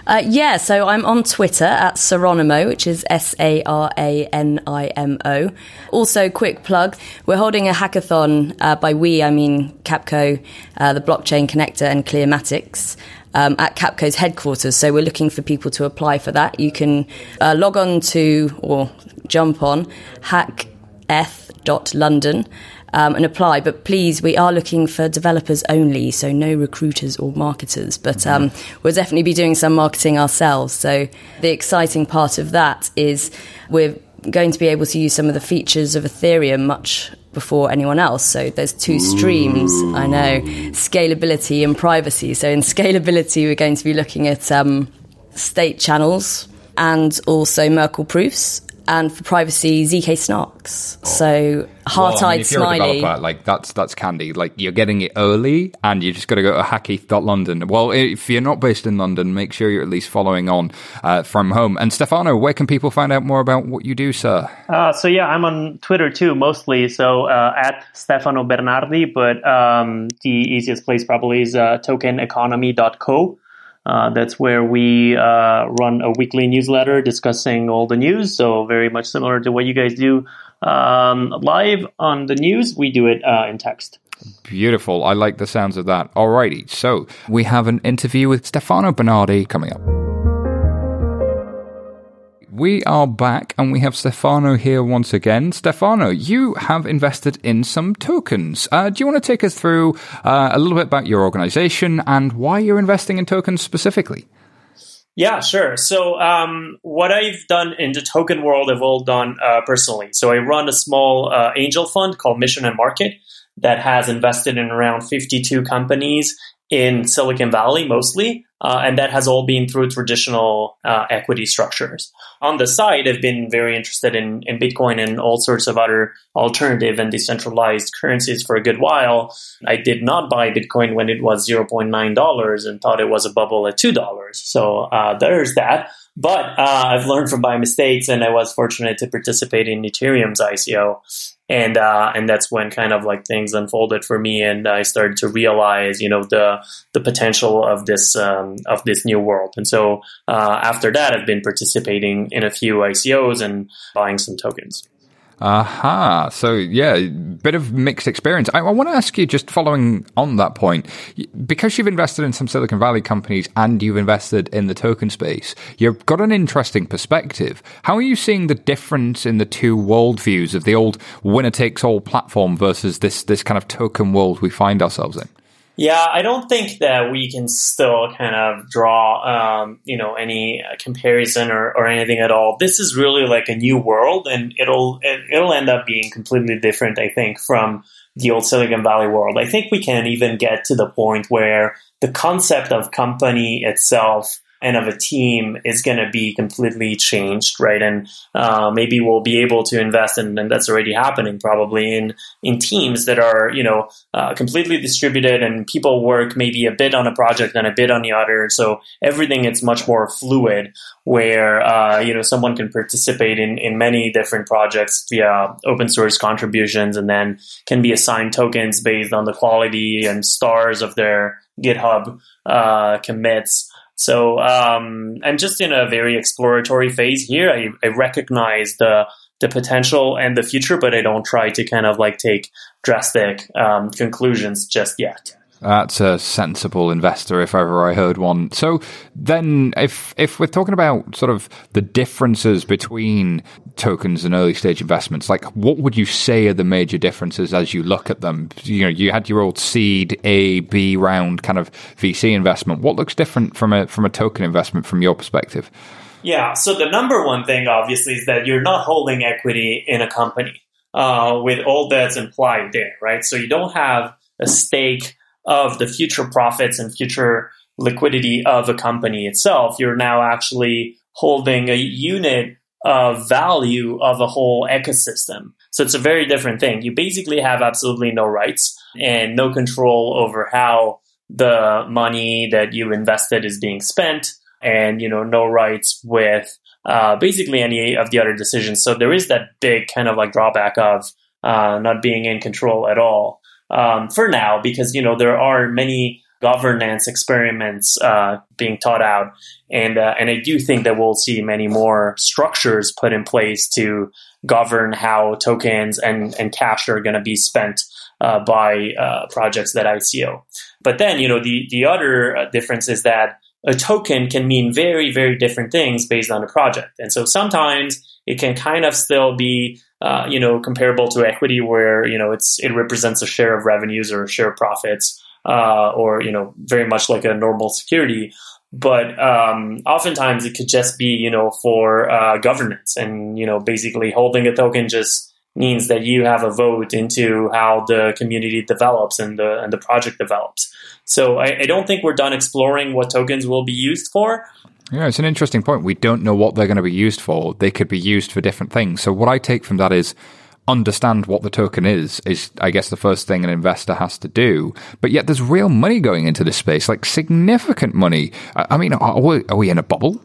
Uh, yeah, so I'm on Twitter at Saronimo, which is S A R A N I M O. Also, quick plug we're holding a hackathon. Uh, by we, I mean Capco, uh, the blockchain connector, and Clearmatics. Um, at Capco's headquarters. So we're looking for people to apply for that. You can uh, log on to or jump on hacketh.london um, and apply. But please, we are looking for developers only, so no recruiters or marketers. But um, we'll definitely be doing some marketing ourselves. So the exciting part of that is we're going to be able to use some of the features of Ethereum much before anyone else. So there's two streams. I know scalability and privacy. So in scalability, we're going to be looking at um, state channels and also Merkle proofs and for privacy, ZK Snarks. Oh. So heart-eyed well, I mean, if you're smiley. A developer, like that's that's candy. Like you're getting it early, and you just got to go to hacketh.london. Well, if you're not based in London, make sure you're at least following on uh, from home. And Stefano, where can people find out more about what you do, sir? Uh, so yeah, I'm on Twitter too, mostly. So uh, at Stefano Bernardi, but um, the easiest place probably is uh, tokeneconomy.co. Uh, that's where we uh, run a weekly newsletter discussing all the news. So very much similar to what you guys do um, live on the news. We do it uh, in text. Beautiful. I like the sounds of that. Alrighty. So we have an interview with Stefano Bernardi coming up. We are back and we have Stefano here once again. Stefano, you have invested in some tokens. Uh, do you want to take us through uh, a little bit about your organization and why you're investing in tokens specifically? Yeah, sure. So, um, what I've done in the token world, I've all done uh, personally. So, I run a small uh, angel fund called Mission and Market that has invested in around 52 companies in Silicon Valley mostly, uh, and that has all been through traditional uh, equity structures. On the side, I've been very interested in, in Bitcoin and all sorts of other alternative and decentralized currencies for a good while. I did not buy Bitcoin when it was $0.9 and thought it was a bubble at $2. So uh, there's that. But uh, I've learned from my mistakes, and I was fortunate to participate in Ethereum's ICO. And uh, and that's when kind of like things unfolded for me, and I started to realize, you know, the the potential of this um, of this new world. And so uh, after that, I've been participating in a few ICOs and buying some tokens. Aha. So yeah, bit of mixed experience. I, I want to ask you, just following on that point, because you've invested in some Silicon Valley companies and you've invested in the token space, you've got an interesting perspective. How are you seeing the difference in the two worldviews of the old winner takes all platform versus this this kind of token world we find ourselves in? Yeah, I don't think that we can still kind of draw, um, you know, any comparison or, or anything at all. This is really like a new world, and it'll it'll end up being completely different. I think from the old Silicon Valley world. I think we can even get to the point where the concept of company itself and of a team is going to be completely changed, right? And uh, maybe we'll be able to invest, in, and that's already happening probably in in teams that are you know uh, completely distributed, and people work maybe a bit on a project and a bit on the other. So everything is much more fluid, where uh, you know someone can participate in in many different projects via open source contributions, and then can be assigned tokens based on the quality and stars of their GitHub uh, commits. So um, I'm just in a very exploratory phase here. I, I recognize the the potential and the future, but I don't try to kind of like take drastic um, conclusions just yet. That's a sensible investor, if ever I heard one. So then, if if we're talking about sort of the differences between tokens and early stage investments, like what would you say are the major differences as you look at them? You know, you had your old seed A B round kind of VC investment. What looks different from a from a token investment from your perspective? Yeah. So the number one thing, obviously, is that you're not holding equity in a company uh, with all that's implied there, right? So you don't have a stake of the future profits and future liquidity of a company itself. You're now actually holding a unit of value of a whole ecosystem. So it's a very different thing. You basically have absolutely no rights and no control over how the money that you invested is being spent and you know no rights with uh, basically any of the other decisions so there is that big kind of like drawback of uh, not being in control at all um, for now because you know there are many governance experiments uh, being taught out, and uh, and I do think that we'll see many more structures put in place to govern how tokens and and cash are going to be spent uh, by uh, projects that ICO. But then you know the the other uh, difference is that a token can mean very very different things based on a project, and so sometimes it can kind of still be uh, you know, comparable to equity, where you know it's it represents a share of revenues or a share of profits, uh, or you know, very much like a normal security. But um, oftentimes it could just be you know for uh, governance, and you know, basically holding a token just means that you have a vote into how the community develops and the and the project develops. So I, I don't think we're done exploring what tokens will be used for. Yeah, it's an interesting point. We don't know what they're going to be used for. They could be used for different things. So what I take from that is understand what the token is is I guess the first thing an investor has to do. But yet there's real money going into this space, like significant money. I mean, are we, are we in a bubble?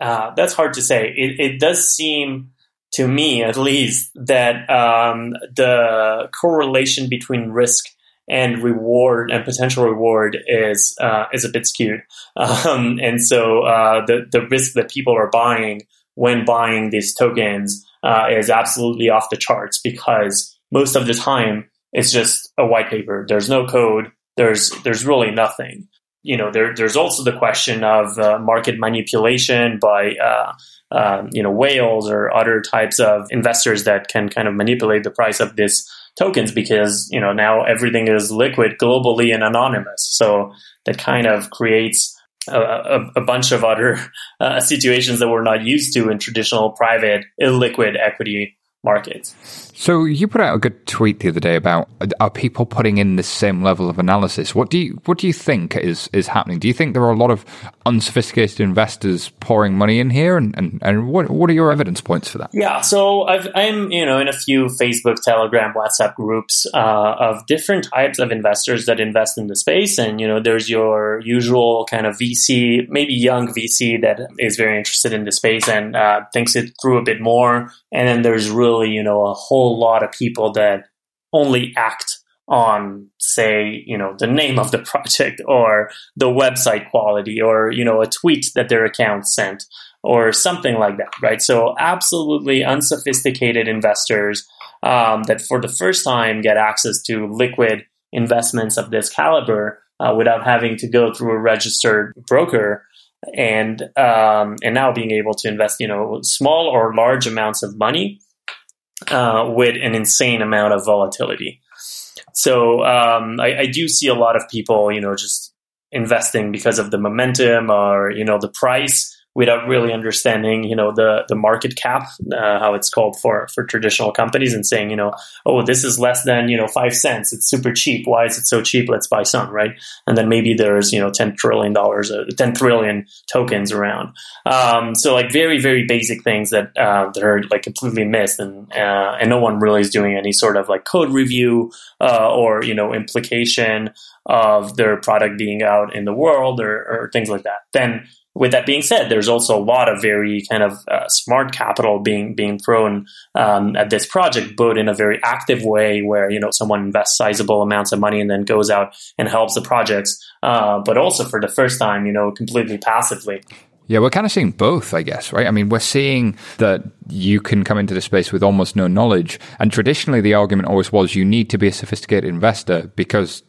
Uh, that's hard to say. It, it, does seem to me, at least, that um, the correlation between risk and reward and potential reward is uh, is a bit skewed. Um, and so uh, the the risk that people are buying when buying these tokens uh, is absolutely off the charts because most of the time it's just a white paper. There's no code. There's there's really nothing. You know, there, there's also the question of uh, market manipulation by uh, um, you know whales or other types of investors that can kind of manipulate the price of this tokens because you know now everything is liquid globally and anonymous. So that kind of creates a, a, a bunch of other uh, situations that we're not used to in traditional private illiquid equity markets. So you put out a good tweet the other day about are people putting in the same level of analysis? What do you what do you think is is happening? Do you think there are a lot of unsophisticated investors pouring money in here, and and, and what what are your evidence points for that? Yeah, so i am you know in a few Facebook, Telegram, WhatsApp groups uh, of different types of investors that invest in the space, and you know there's your usual kind of VC, maybe young VC that is very interested in the space and uh, thinks it through a bit more, and then there's really, you know, a whole lot of people that only act on say you know the name of the project or the website quality or you know a tweet that their account sent or something like that right so absolutely unsophisticated investors um, that for the first time get access to liquid investments of this caliber uh, without having to go through a registered broker and um, and now being able to invest you know small or large amounts of money uh, with an insane amount of volatility. So um, I, I, do see a lot of people, you know, just investing because of the momentum or you know the price without really understanding, you know, the the market cap, uh, how it's called for for traditional companies, and saying, you know, oh, this is less than you know five cents. It's super cheap. Why is it so cheap? Let's buy some, right? And then maybe there's you know ten trillion dollars, uh, ten trillion tokens around. Um, so like very very basic things that uh, that are like completely missed, and uh, and no one really is doing any sort of like code review uh, or you know implication of their product being out in the world or, or things like that. Then with that being said, there's also a lot of very kind of uh, smart capital being being thrown um, at this project, but in a very active way, where you know someone invests sizable amounts of money and then goes out and helps the projects, uh, but also for the first time, you know, completely passively. Yeah, we're kind of seeing both, I guess, right? I mean, we're seeing that you can come into the space with almost no knowledge. And traditionally, the argument always was you need to be a sophisticated investor because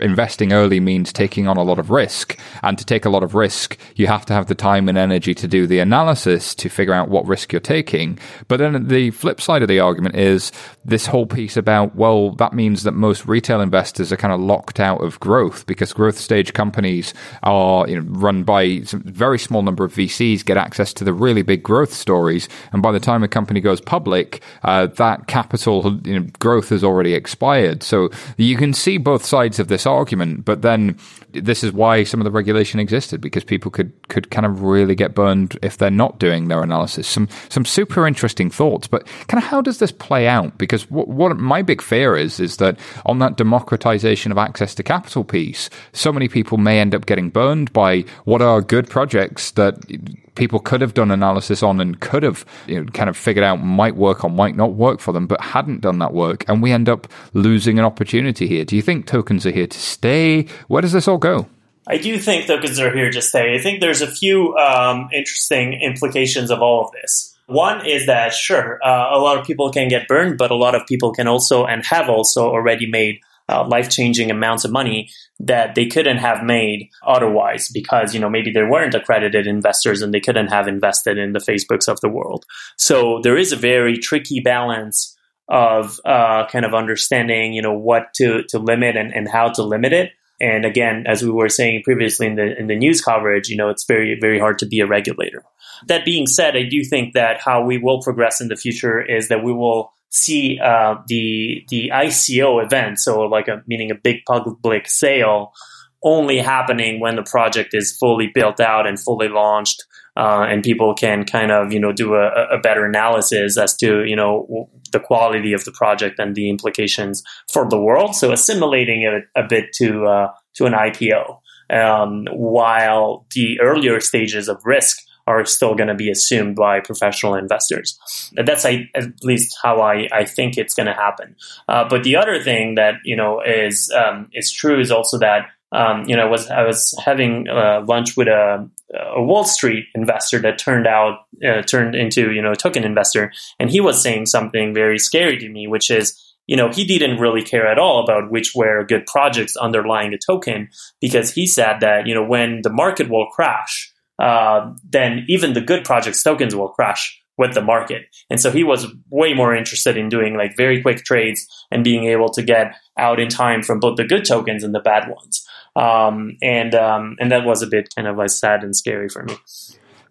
investing early means taking on a lot of risk. And to take a lot of risk, you have to have the time and energy to do the analysis to figure out what risk you're taking. But then the flip side of the argument is this whole piece about, well, that means that most retail investors are kind of locked out of growth because growth stage companies are you know, run by a very small number of VCs, get access to the really big growth stories. And by the time a company goes public, uh, that capital you know, growth has already expired. So you can see both sides of this argument, but then this is why some of the regulation existed because people could could kind of really get burned if they're not doing their analysis. Some some super interesting thoughts, but kind of how does this play out? Because what, what my big fear is is that on that democratization of access to capital piece, so many people may end up getting burned by what are good projects that people could have done analysis on and could have you know, kind of figured out might work or might not work for them, but hadn't done that work, and we end up losing an opportunity here. Do you think tokens are here to stay? Where does this all go? I do think tokens are here to stay. I think there's a few um, interesting implications of all of this. One is that, sure, uh, a lot of people can get burned, but a lot of people can also and have also already made uh, life changing amounts of money that they couldn't have made otherwise because, you know, maybe they weren't accredited investors and they couldn't have invested in the Facebooks of the world. So there is a very tricky balance of uh, kind of understanding, you know, what to, to limit and, and how to limit it. And again, as we were saying previously in the in the news coverage, you know, it's very very hard to be a regulator. That being said, I do think that how we will progress in the future is that we will see uh, the the ICO event, so like a meaning a big public sale, only happening when the project is fully built out and fully launched, uh, and people can kind of you know do a, a, better analysis as to you know the quality of the project and the implications for the world. So assimilating it a bit to uh, to an IPO, um, while the earlier stages of risk are still going to be assumed by professional investors. That's at least how I, I think it's going to happen. Uh, but the other thing that you know is um, is true is also that um, you know was I was having uh, lunch with a, a, Wall Street investor that turned out uh, turned into you know a token investor, and he was saying something very scary to me, which is you know, he didn't really care at all about which were good projects underlying a token because he said that, you know, when the market will crash, uh, then even the good projects tokens will crash with the market. And so he was way more interested in doing like very quick trades and being able to get out in time from both the good tokens and the bad ones. Um, and um, and that was a bit kind of like sad and scary for me.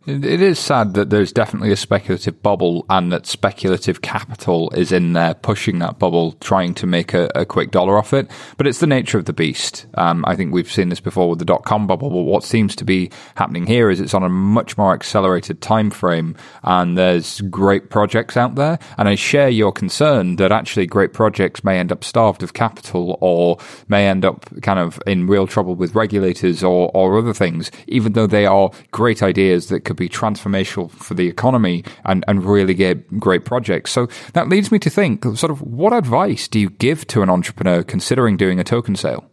It is sad that there's definitely a speculative bubble and that speculative capital is in there pushing that bubble, trying to make a, a quick dollar off it. But it's the nature of the beast. Um, I think we've seen this before with the dot com bubble. But what seems to be happening here is it's on a much more accelerated time frame and there's great projects out there. And I share your concern that actually great projects may end up starved of capital or may end up kind of in real trouble with regulators or, or other things, even though they are great ideas that could be transformational for the economy and, and really get great projects. So that leads me to think sort of what advice do you give to an entrepreneur considering doing a token sale?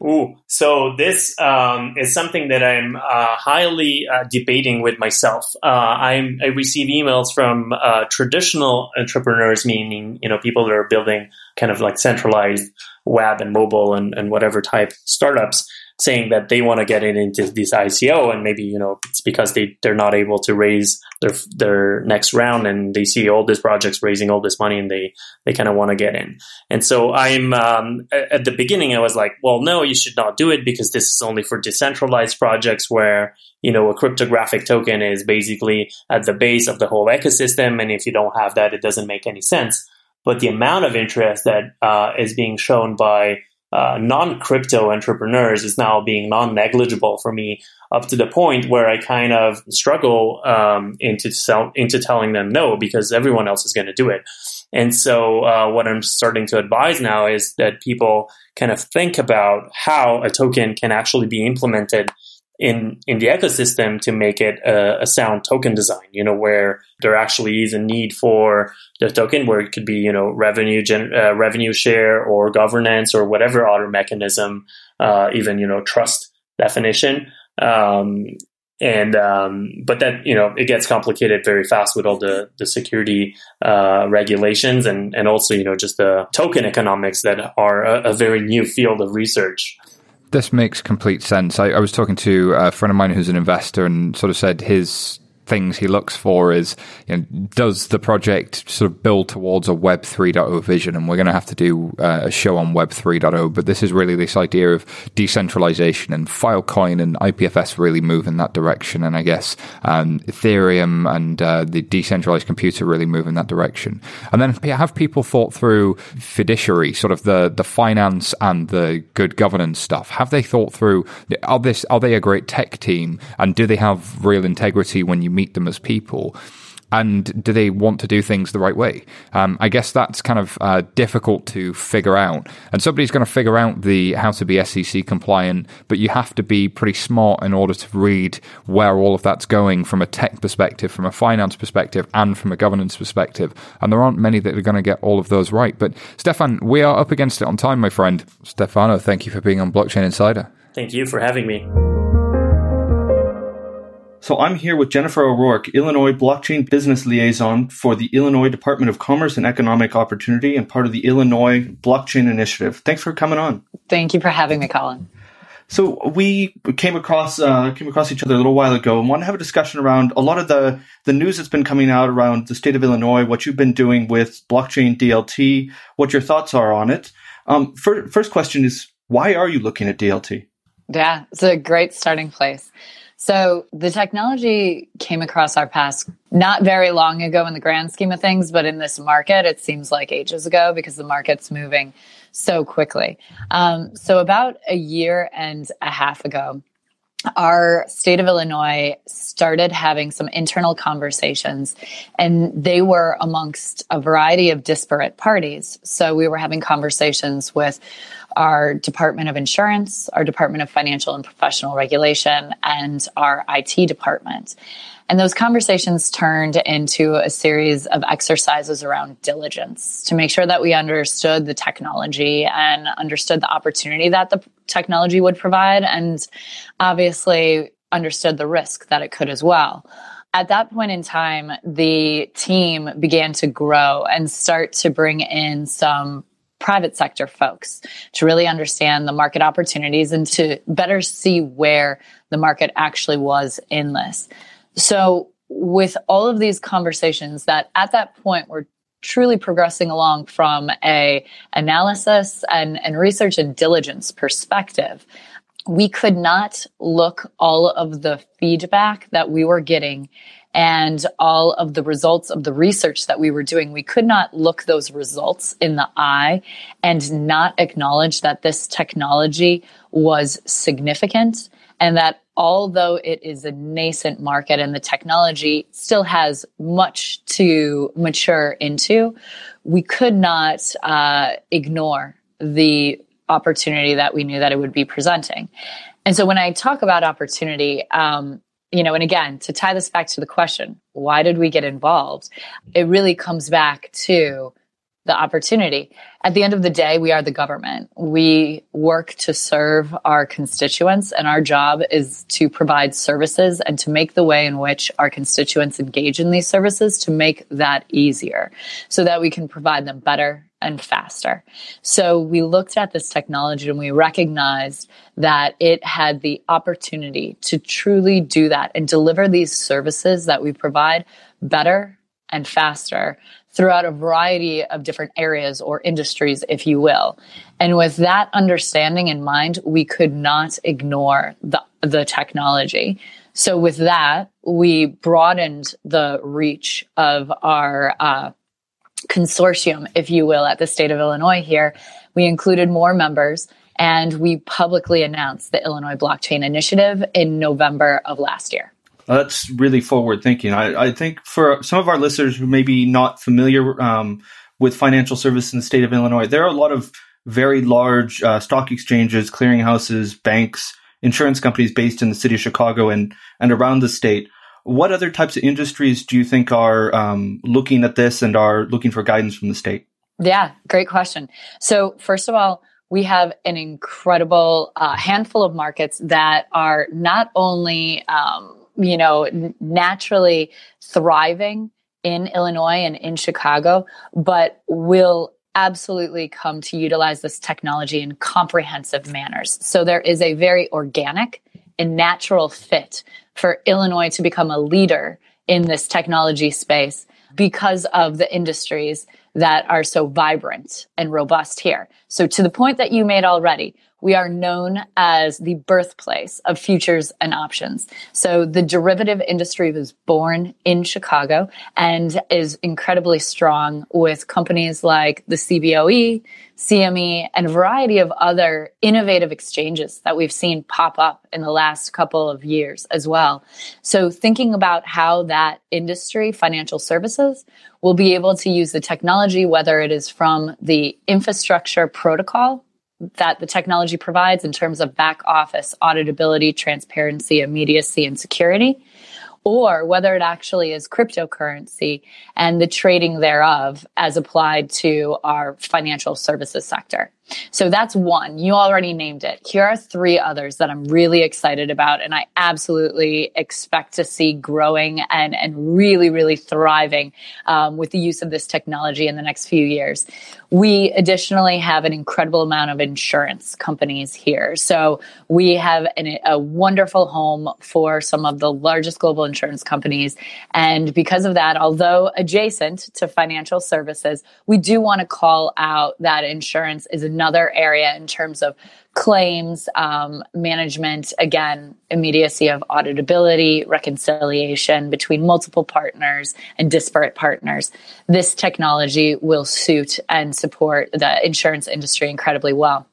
Ooh, so this um, is something that I'm uh, highly uh, debating with myself. Uh, i receive emails from uh, traditional entrepreneurs, meaning you know people that are building kind of like centralized web and mobile and, and whatever type startups, saying that they want to get it into this ICO, and maybe you know it's because they they're not able to raise their their next round, and they see all these projects raising all this money, and they they kind of want to get in. And so I'm um, at the beginning, I was like, well, no, you should not do it because this is only for decentralized projects where you know a cryptographic token is basically at the base of the whole ecosystem, and if you don't have that, it doesn't make any sense. But the amount of interest that uh, is being shown by uh, non-crypto entrepreneurs is now being non-negligible for me up to the point where I kind of struggle um, into sell, into telling them no because everyone else is going to do it. And so uh, what I'm starting to advise now is that people kind of think about how a token can actually be implemented in in the ecosystem to make it a, a, sound token design. You know, where there actually is a need for the token, where it could be you know revenue gen, uh, revenue share or governance or whatever other mechanism, uh, even you know trust definition. Um, and um, but that you know it gets complicated very fast with all the the security uh, regulations and and also you know just the token economics that are a, a very new field of research this makes complete sense. I, I, was talking to a friend of mine who's an investor and sort of said his things he looks for is you know, does the project sort of build towards a Web 3.0 vision? And we're going to have to do uh, a show on Web 3.0, but this is really this idea of decentralization and Filecoin and IPFS really move in that direction. And I guess um, Ethereum and uh, the decentralized computer really move in that direction. And then have people thought through fiduciary, sort of the, the finance and the good governance stuff? Have they thought through, are, this, are they a great tech team and do they have real integrity when you meet them as people? and do they want to do things the right way? Um, I guess that's kind of uh, difficult to figure out. And somebody's going to figure out the how to be SEC compliant, but you have to be pretty smart in order to read where all of that's going from a tech perspective, from a finance perspective, and from a governance perspective. And there aren't many that are going to get all of those right. But Stefan, we are up against it on time, my friend. Stefano, thank you for being on Blockchain Insider. Thank you for having me. So I'm here with Jennifer O'Rourke, Illinois Blockchain Business Liaison for the Illinois Department of Commerce and Economic Opportunity and part of the Illinois Blockchain Initiative. Thanks for coming on. Thank you for having me, Colin. So we came across uh, came across each other a little while ago and want to have a discussion around a lot of the the news that's been coming out around the state of Illinois, what you've been doing with blockchain DLT, what your thoughts are on it. Um, for, first question is why are you looking at DLT? Yeah, it's a great starting place. So the technology came across our path not very long ago in the grand scheme of things, but in this market, it seems like ages ago because the market's moving so quickly. Um, so about a year and a half ago, our state of Illinois started having some internal conversations, and they were amongst a variety of disparate parties. So we were having conversations with our Department of Insurance, our Department of Financial and Professional Regulation, and our IT department. And those conversations turned into a series of exercises around diligence to make sure that we understood the technology and understood the opportunity that the technology would provide, and obviously understood the risk that it could as well. At that point in time, the team began to grow and start to bring in some private sector folks to really understand the market opportunities and to better see where the market actually was in this. So with all of these conversations that at that point were truly progressing along from a analysis and, and research and diligence perspective, we could not look all of the feedback that we were getting and all of the results of the research that we were doing, we could not look those results in the eye and not acknowledge that this technology was significant and that although it is a nascent market and the technology still has much to mature into, we could not uh, ignore the opportunity that we knew that it would be presenting. And so when I talk about opportunity, um, you know, and again, to tie this back to the question, why did we get involved? It really comes back to the opportunity. At the end of the day, we are the government. We work to serve our constituents, and our job is to provide services and to make the way in which our constituents engage in these services to make that easier so that we can provide them better and faster. So we looked at this technology and we recognized that it had the opportunity to truly do that and deliver these services that we provide better and faster throughout a variety of different areas or industries, if you will. And with that understanding in mind, we could not ignore the, the technology. So with that, we broadened the reach of our uh, consortium, if you will, at the state of Illinois here. We included more members and we publicly announced the Illinois Blockchain Initiative in November of last year. That's really forward thinking. I, I, think for some of our listeners who may be not familiar um, with financial service in the state of Illinois, there are a lot of very large uh, stock exchanges, clearinghouses, banks, insurance companies based in the city of Chicago and, and around the state. What other types of industries do you think are um, looking at this and are looking for guidance from the state? Yeah, great question. So, first of all, we have an incredible uh, handful of markets that are not only, um, you know, naturally thriving in Illinois and in Chicago, but will absolutely come to utilize this technology in comprehensive manners. So there is a very organic and natural fit for Illinois to become a leader in this technology space because of the industries that are so vibrant and robust here. So, to the point that you made already, we are known as the birthplace of futures and options. So the derivative industry was born in Chicago and is incredibly strong with companies like the CBOE, CME, and a variety of other innovative exchanges that we've seen pop up in the last couple of years as well. So thinking about how that industry, financial services, will be able to use the technology, whether it is from the infrastructure protocol that the technology provides in terms of back office auditability, transparency, immediacy, and security, or whether it actually is cryptocurrency and the trading thereof as applied to our financial services sector. So that's one. You already named it. Here are three others that I'm really excited about and I absolutely expect to see growing and, and really, really thriving um, with the use of this technology in the next few years. We additionally have an incredible amount of insurance companies here. So we have an, a wonderful home for some of the largest global insurance companies. And because of that, although adjacent to financial services, we do want to call out that insurance is a another area in terms of claims um, management again immediacy of auditability reconciliation between multiple partners and disparate partners. This technology will suit and support the insurance industry incredibly well.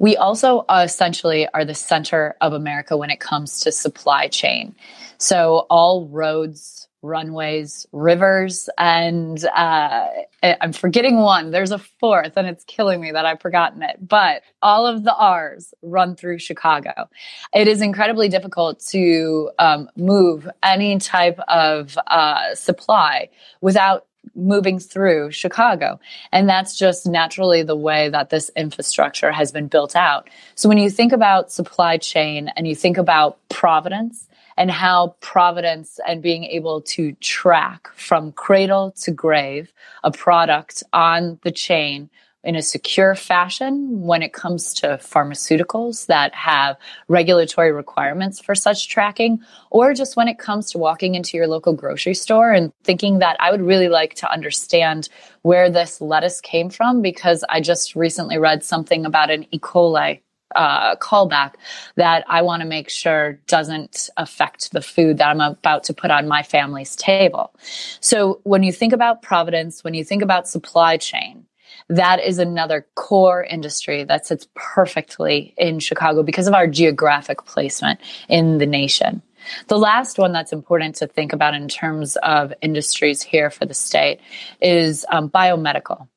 We also uh, essentially are the center of america when it comes to supply chain. So all roads runways, rivers, and uh, I'm forgetting one. There's a fourth, and it's killing me that I've forgotten it. But all of the R's run through Chicago. It is incredibly difficult to um, move any type of uh, supply without moving through Chicago. And that's just naturally the way that this infrastructure has been built out. So when you think about supply chain and you think about provenance, and how provenance and being able to track from cradle to grave a product on the chain in a secure fashion when it comes to pharmaceuticals that have regulatory requirements for such tracking, or just when it comes to walking into your local grocery store and thinking that I would really like to understand where this lettuce came from because I just recently read something about an E. coli uh, callback that I want to make sure doesn't affect the food that I'm about to put on my family's table. So when you think about provenance, when you think about supply chain, that is another core industry that sits perfectly in Chicago because of our geographic placement in the nation. The last one that's important to think about in terms of industries here for the state is um, biomedical.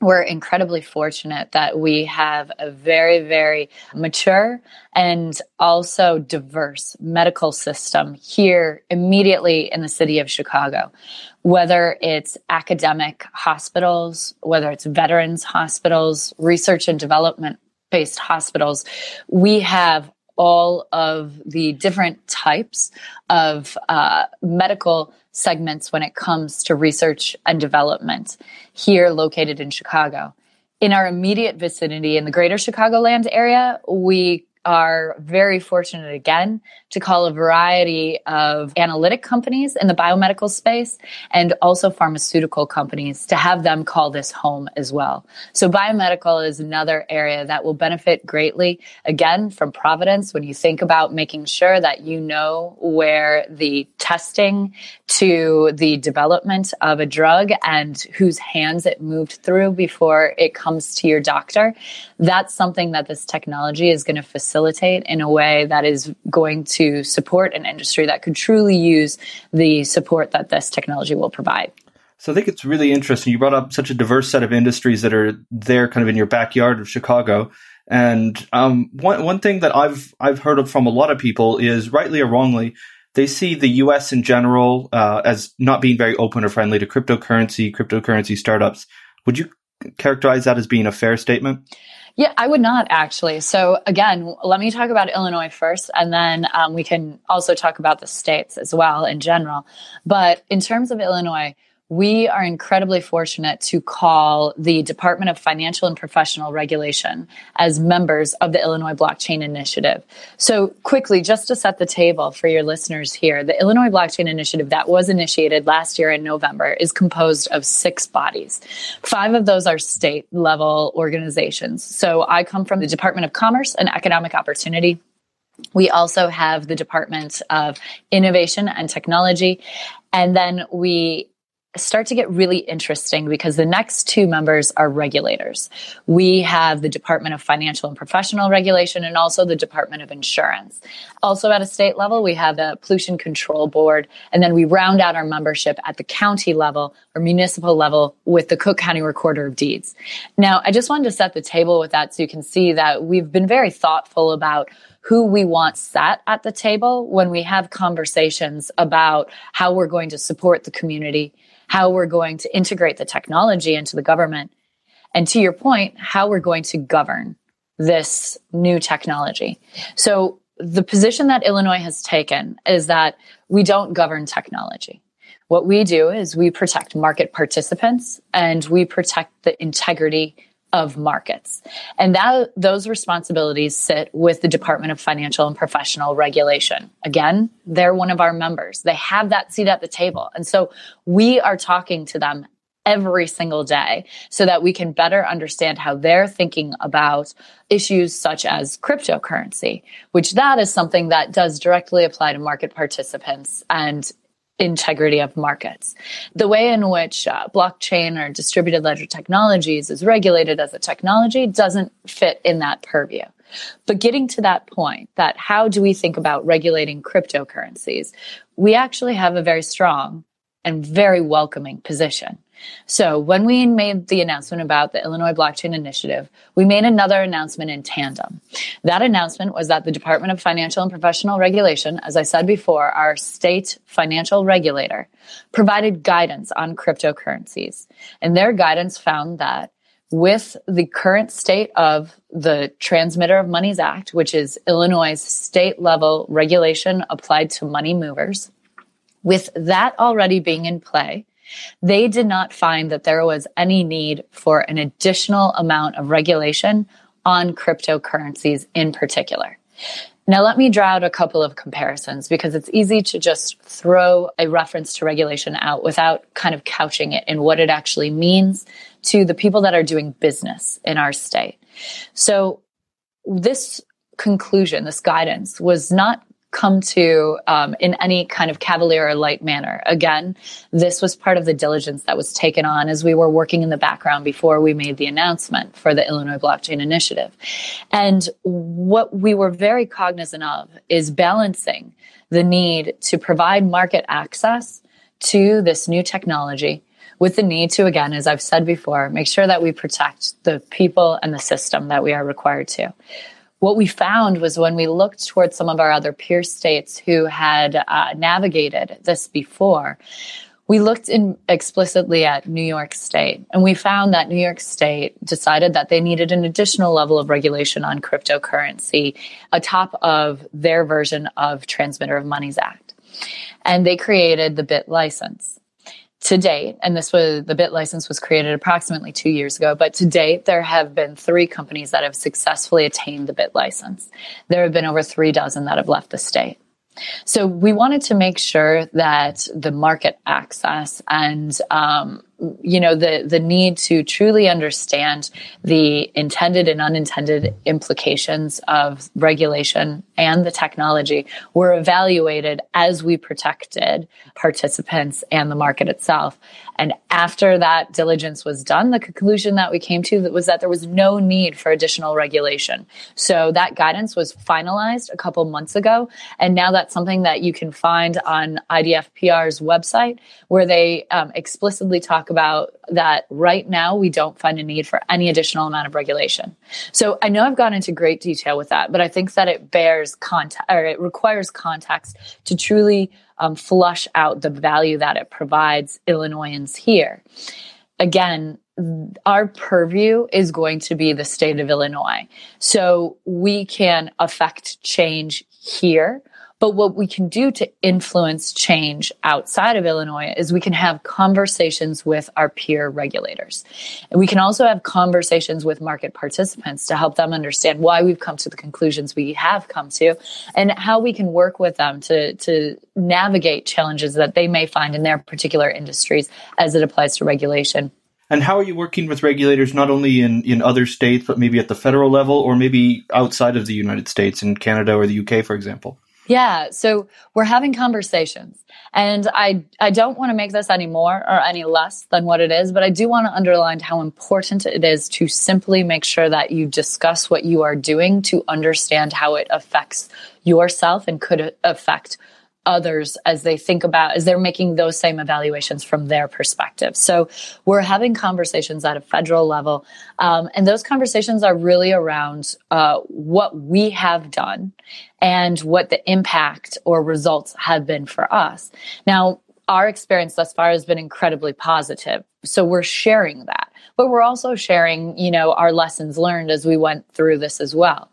We're incredibly fortunate that we have a very, very mature and also diverse medical system here immediately in the city of Chicago. Whether it's academic hospitals, whether it's veterans hospitals, research and development based hospitals, we have all of the different types of uh, medical segments when it comes to research and development here located in Chicago. In our immediate vicinity in the greater Chicagoland area, we are very fortunate again to call a variety of analytic companies in the biomedical space and also pharmaceutical companies to have them call this home as well. So biomedical is another area that will benefit greatly again from provenance when you think about making sure that you know where the testing to the development of a drug and whose hands it moved through before it comes to your doctor. That's something that this technology is going to facilitate in a way that is going to support an industry that could truly use the support that this technology will provide. So I think it's really interesting. You brought up such a diverse set of industries that are there kind of in your backyard of Chicago. And um, one one thing that I've I've heard from a lot of people is rightly or wrongly, they see the U.S. in general uh, as not being very open or friendly to cryptocurrency, cryptocurrency startups. Would you characterize that as being a fair statement? Yeah, I would not actually. So, again, let me talk about Illinois first, and then um, we can also talk about the states as well in general. But in terms of Illinois, we are incredibly fortunate to call the Department of Financial and Professional Regulation as members of the Illinois Blockchain Initiative. So, quickly, just to set the table for your listeners here, the Illinois Blockchain Initiative that was initiated last year in November is composed of six bodies. Five of those are state level organizations. So, I come from the Department of Commerce and Economic Opportunity. We also have the Department of Innovation and Technology. And then we start to get really interesting because the next two members are regulators. We have the Department of Financial and Professional Regulation and also the Department of Insurance. Also at a state level, we have the Pollution Control Board, and then we round out our membership at the county level or municipal level with the Cook County Recorder of Deeds. Now, I just wanted to set the table with that so you can see that we've been very thoughtful about who we want sat at the table when we have conversations about how we're going to support the community how we're going to integrate the technology into the government. And to your point, how we're going to govern this new technology. So the position that Illinois has taken is that we don't govern technology. What we do is we protect market participants and we protect the integrity of markets. And that those responsibilities sit with the Department of Financial and Professional Regulation. Again, they're one of our members. They have that seat at the table. And so we are talking to them every single day so that we can better understand how they're thinking about issues such as cryptocurrency, which that is something that does directly apply to market participants and integrity of markets. The way in which uh, blockchain or distributed ledger technologies is regulated as a technology doesn't fit in that purview. But getting to that point, that how do we think about regulating cryptocurrencies? We actually have a very strong and very welcoming position. So when we made the announcement about the Illinois Blockchain Initiative, we made another announcement in tandem. That announcement was that the Department of Financial and Professional Regulation, as I said before, our state financial regulator, provided guidance on cryptocurrencies. And their guidance found that with the current state of the Transmitter of Monies Act, which is Illinois' state level regulation applied to money movers, with that already being in play, they did not find that there was any need for an additional amount of regulation on cryptocurrencies in particular. Now, let me draw out a couple of comparisons because it's easy to just throw a reference to regulation out without kind of couching it in what it actually means to the people that are doing business in our state. So, this conclusion, this guidance was not come to um, in any kind of cavalier or light manner. Again, this was part of the diligence that was taken on as we were working in the background before we made the announcement for the Illinois Blockchain Initiative. And what we were very cognizant of is balancing the need to provide market access to this new technology with the need to, again, as I've said before, make sure that we protect the people and the system that we are required to. What we found was when we looked towards some of our other peer states who had uh, navigated this before, we looked in explicitly at New York State, and we found that New York State decided that they needed an additional level of regulation on cryptocurrency atop of their version of Transmitter of Monies Act. And they created the BitLicense. To date, and this was the BitLicense was created approximately two years ago, but to date, there have been three companies that have successfully attained the BitLicense. There have been over three dozen that have left the state. So we wanted to make sure that the market access and um, you know the the need to truly understand the intended and unintended implications of regulation and the technology were evaluated as we protected participants and the market itself. And after that diligence was done the conclusion that we came to was that there was no need for additional regulation. So that guidance was finalized a couple months ago. And now that's something that you can find on IDFPR's website where they um, explicitly talk about that right now we don't find a need for any additional amount of regulation. So I know I've gone into great detail with that, but I think that it bears context or it requires context to truly um, flush out the value that it provides Illinoisans here. Again, our purview is going to be the state of Illinois. So we can affect change here but what we can do to influence change outside of Illinois is we can have conversations with our peer regulators. And we can also have conversations with market participants to help them understand why we've come to the conclusions we have come to and how we can work with them to, to navigate challenges that they may find in their particular industries as it applies to regulation. And how are you working with regulators not only in, in other states, but maybe at the federal level or maybe outside of the United States in Canada or the UK, for example? Yeah. So we're having conversations and I, I don't want to make this any more or any less than what it is, but I do want to underline how important it is to simply make sure that you discuss what you are doing to understand how it affects yourself and could affect others as they think about as they're making those same evaluations from their perspective. So we're having conversations at a federal level um, and those conversations are really around uh, what we have done and what the impact or results have been for us. Now our experience thus far has been incredibly positive so we're sharing that. But we're also sharing you know our lessons learned as we went through this as well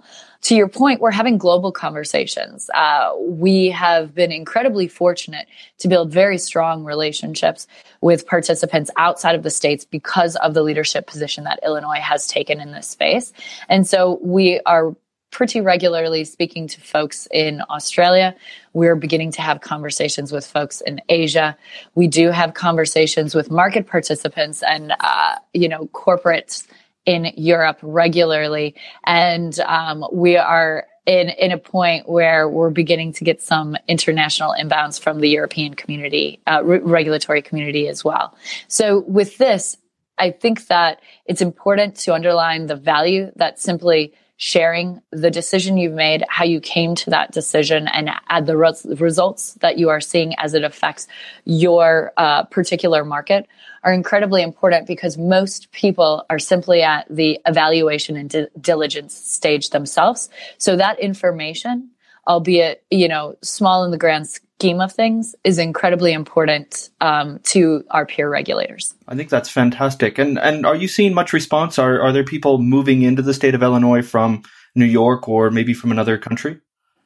to your point, we're having global conversations. Uh, we have been incredibly fortunate to build very strong relationships with participants outside of the states because of the leadership position that Illinois has taken in this space. And so we are pretty regularly speaking to folks in Australia. We're beginning to have conversations with folks in Asia. We do have conversations with market participants and, uh, you know, corporates in Europe regularly, and um, we are in in a point where we're beginning to get some international inbounds from the European community, uh, re- regulatory community as well. So with this, I think that it's important to underline the value that simply sharing the decision you've made, how you came to that decision, and add the res- results that you are seeing as it affects your uh, particular market are incredibly important because most people are simply at the evaluation and di- diligence stage themselves. So that information, albeit you know small in the grand scheme of things, is incredibly important um, to our peer regulators. I think that's fantastic. And and are you seeing much response? Are are there people moving into the state of Illinois from New York or maybe from another country?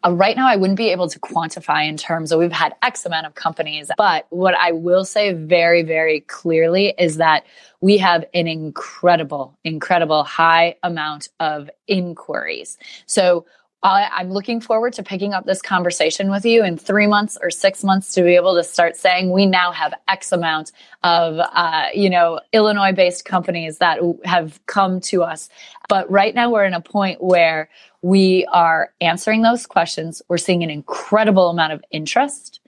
Uh, right now, I wouldn't be able to quantify in terms of we've had X amount of companies. But what I will say very, very clearly is that we have an incredible, incredible high amount of inquiries. So I, am looking forward to picking up this conversation with you in three months or six months to be able to start saying we now have X amount of, uh, you know, Illinois based companies that have come to us. But right now we're in a point where we are answering those questions. We're seeing an incredible amount of interest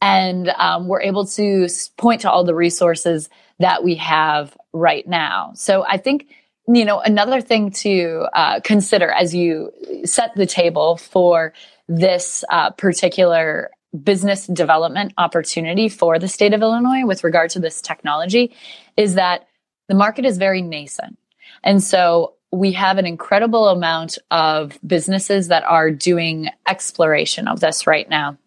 and um, we're able to point to all the resources that we have right now. So I think you know, another thing to uh, consider as you set the table for this uh, particular business development opportunity for the state of Illinois with regard to this technology is that the market is very nascent. And so we have an incredible amount of businesses that are doing exploration of this right now.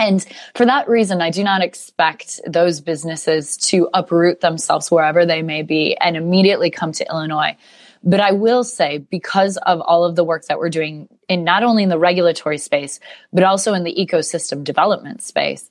And for that reason, I do not expect those businesses to uproot themselves wherever they may be and immediately come to Illinois. But I will say, because of all of the work that we're doing in not only in the regulatory space, but also in the ecosystem development space,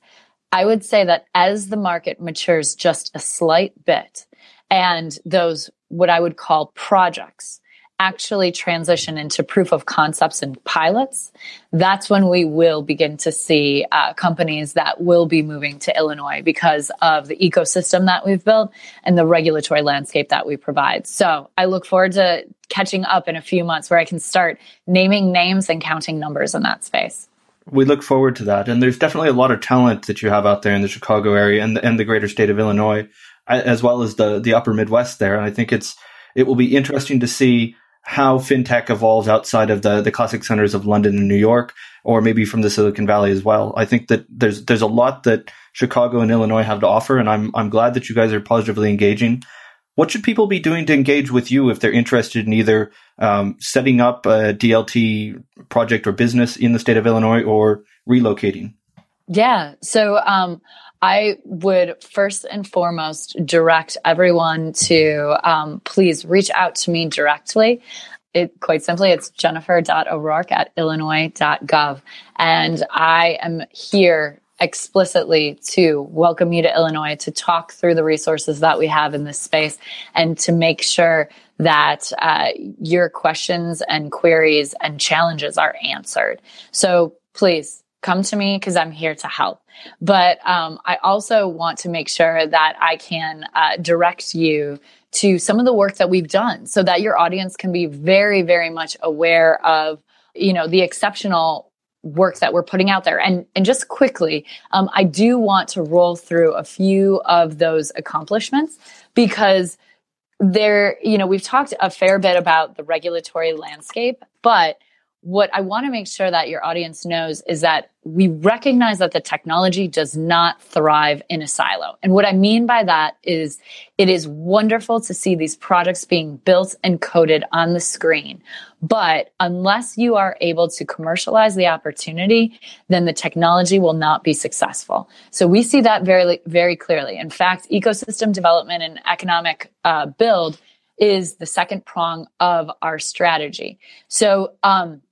I would say that as the market matures just a slight bit and those what I would call projects actually transition into proof of concepts and pilots, that's when we will begin to see uh, companies that will be moving to Illinois because of the ecosystem that we've built and the regulatory landscape that we provide. So I look forward to catching up in a few months where I can start naming names and counting numbers in that space. We look forward to that. And there's definitely a lot of talent that you have out there in the Chicago area and the, and the greater state of Illinois, as well as the, the upper Midwest there. And I think it's, it will be interesting to see how fintech evolves outside of the, the classic centers of London and New York, or maybe from the Silicon Valley as well. I think that there's there's a lot that Chicago and Illinois have to offer, and I'm I'm glad that you guys are positively engaging. What should people be doing to engage with you if they're interested in either um, setting up a DLT project or business in the state of Illinois or relocating? Yeah. So um, I would first and foremost direct everyone to um, please reach out to me directly. It quite simply, it's jennifer.o'rourke at illinois.gov. And I am here explicitly to welcome you to Illinois to talk through the resources that we have in this space and to make sure that uh, your questions and queries and challenges are answered. So please come to me because I'm here to help. But um, I also want to make sure that I can uh, direct you to some of the work that we've done so that your audience can be very, very much aware of, you know, the exceptional work that we're putting out there. And, and just quickly, um, I do want to roll through a few of those accomplishments because there, you know, we've talked a fair bit about the regulatory landscape, but what I want to make sure that your audience knows is that we recognize that the technology does not thrive in a silo. And what I mean by that is it is wonderful to see these products being built and coded on the screen. But unless you are able to commercialize the opportunity, then the technology will not be successful. So we see that very, very clearly. In fact, ecosystem development and economic uh, build is the second prong of our strategy. So, um,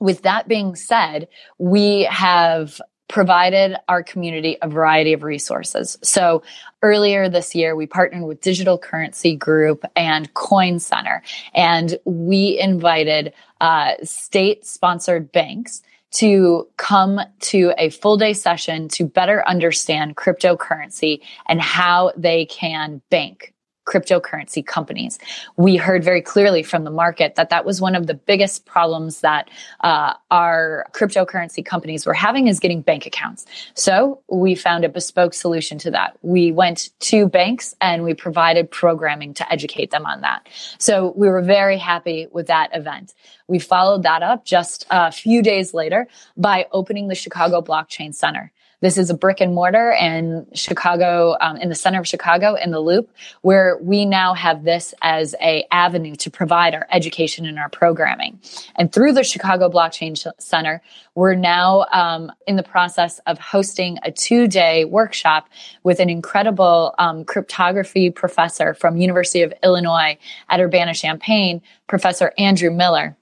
with that being said, we have provided our community a variety of resources. So earlier this year, we partnered with Digital Currency Group and Coin Center, and we invited uh, state sponsored banks to come to a full day session to better understand cryptocurrency and how they can bank cryptocurrency companies. We heard very clearly from the market that that was one of the biggest problems that uh, our cryptocurrency companies were having is getting bank accounts. So we found a bespoke solution to that. We went to banks and we provided programming to educate them on that. So we were very happy with that event. We followed that up just a few days later by opening the Chicago Blockchain Center. This is a brick and mortar in Chicago, um, in the center of Chicago, in the Loop, where we now have this as a avenue to provide our education and our programming. And through the Chicago Blockchain Center, we're now um, in the process of hosting a two-day workshop with an incredible um, cryptography professor from University of Illinois at Urbana-Champaign, Professor Andrew Miller.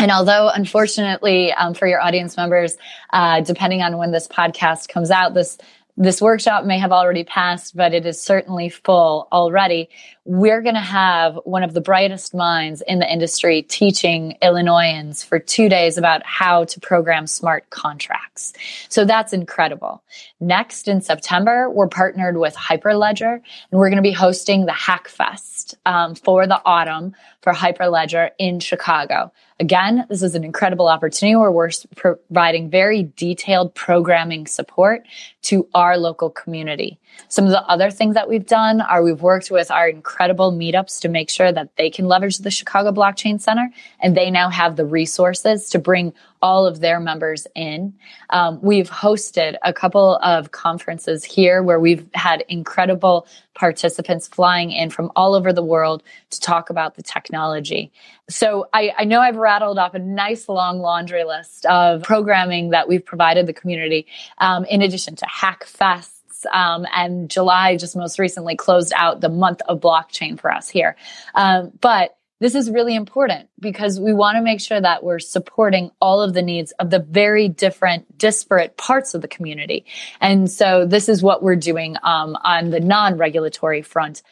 And although, unfortunately, um, for your audience members, uh, depending on when this podcast comes out, this this workshop may have already passed, but it is certainly full already. We're going to have one of the brightest minds in the industry teaching Illinoisans for two days about how to program smart contracts. So that's incredible. Next in September, we're partnered with Hyperledger and we're going to be hosting the Hackfest um, for the autumn for Hyperledger in Chicago. Again, this is an incredible opportunity where we're providing very detailed programming support to our local community. Some of the other things that we've done are we've worked with our incredible meetups to make sure that they can leverage the Chicago Blockchain Center and they now have the resources to bring all of their members in. Um, we've hosted a couple of conferences here where we've had incredible participants flying in from all over the world to talk about the technology. So I, I know I've rattled off a nice long laundry list of programming that we've provided the community, um, in addition to Hack Fest um, and July just most recently closed out the month of blockchain for us here. Um, but this is really important because we want to make sure that we're supporting all of the needs of the very different, disparate parts of the community. And so this is what we're doing um, on the non regulatory front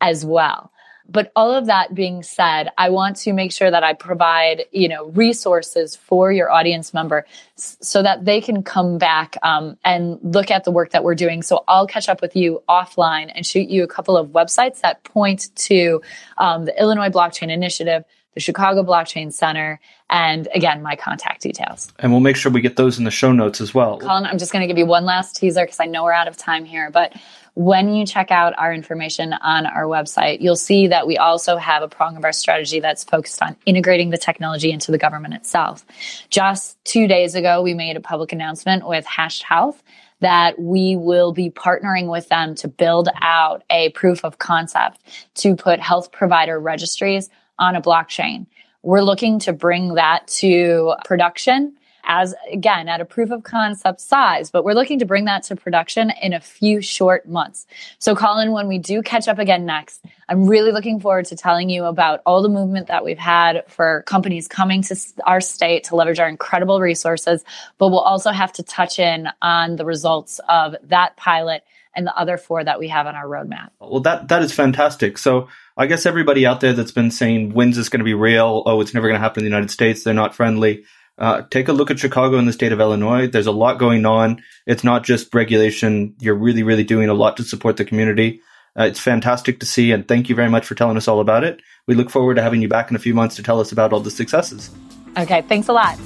as well. But all of that being said, I want to make sure that I provide, you know, resources for your audience member so that they can come back um, and look at the work that we're doing. So I'll catch up with you offline and shoot you a couple of websites that point to um, the Illinois Blockchain Initiative, the Chicago Blockchain Center, and again, my contact details. And we'll make sure we get those in the show notes as well. Colin, I'm just going to give you one last teaser because I know we're out of time here, but when you check out our information on our website, you'll see that we also have a prong of our strategy that's focused on integrating the technology into the government itself. Just two days ago, we made a public announcement with Hashed Health that we will be partnering with them to build out a proof of concept to put health provider registries on a blockchain. We're looking to bring that to production as again at a proof of concept size, but we're looking to bring that to production in a few short months. So, Colin, when we do catch up again next, I'm really looking forward to telling you about all the movement that we've had for companies coming to our state to leverage our incredible resources, but we'll also have to touch in on the results of that pilot and the other four that we have on our roadmap. Well, that that is fantastic. So I guess everybody out there that's been saying when's this going to be real, oh, it's never going to happen in the United States, they're not friendly. Uh, take a look at Chicago and the state of Illinois. There's a lot going on. It's not just regulation. You're really, really doing a lot to support the community. Uh, it's fantastic to see, and thank you very much for telling us all about it. We look forward to having you back in a few months to tell us about all the successes. Okay, thanks a lot.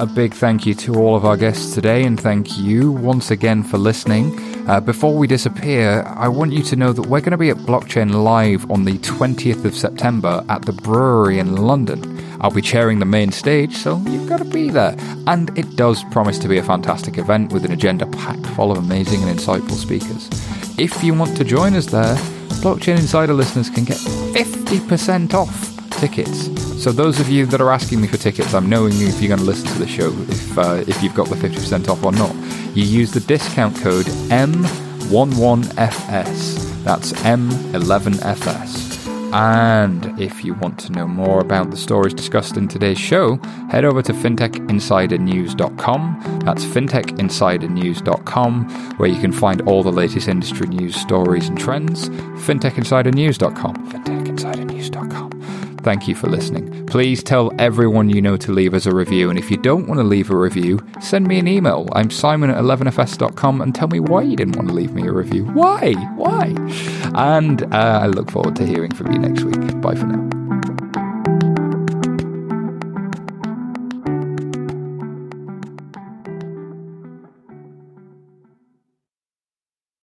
A big thank you to all of our guests today, and thank you once again for listening. Uh, before we disappear, I want you to know that we're going to be at Blockchain Live on the 20th of September at the Brewery in London. I'll be chairing the main stage, so you've got to be there. And it does promise to be a fantastic event with an agenda packed full of amazing and insightful speakers. If you want to join us there, Blockchain Insider listeners can get 50% off tickets. So those of you that are asking me for tickets, I'm knowing if you're going to listen to the show, if uh, if you've got the 50% off or not. You use the discount code M11FS. That's M11FS. And if you want to know more about the stories discussed in today's show, head over to fintechinsidernews.com. That's fintechinsidernews.com, where you can find all the latest industry news, stories, and trends. fintechinsidernews.com. fintechinsidernews.com. Thank you for listening. Please tell everyone you know to leave us a review. And if you don't want to leave a review, send me an email. I'm simon at 11fs.com and tell me why you didn't want to leave me a review. Why? Why? And uh, I look forward to hearing from you next week. Bye for now.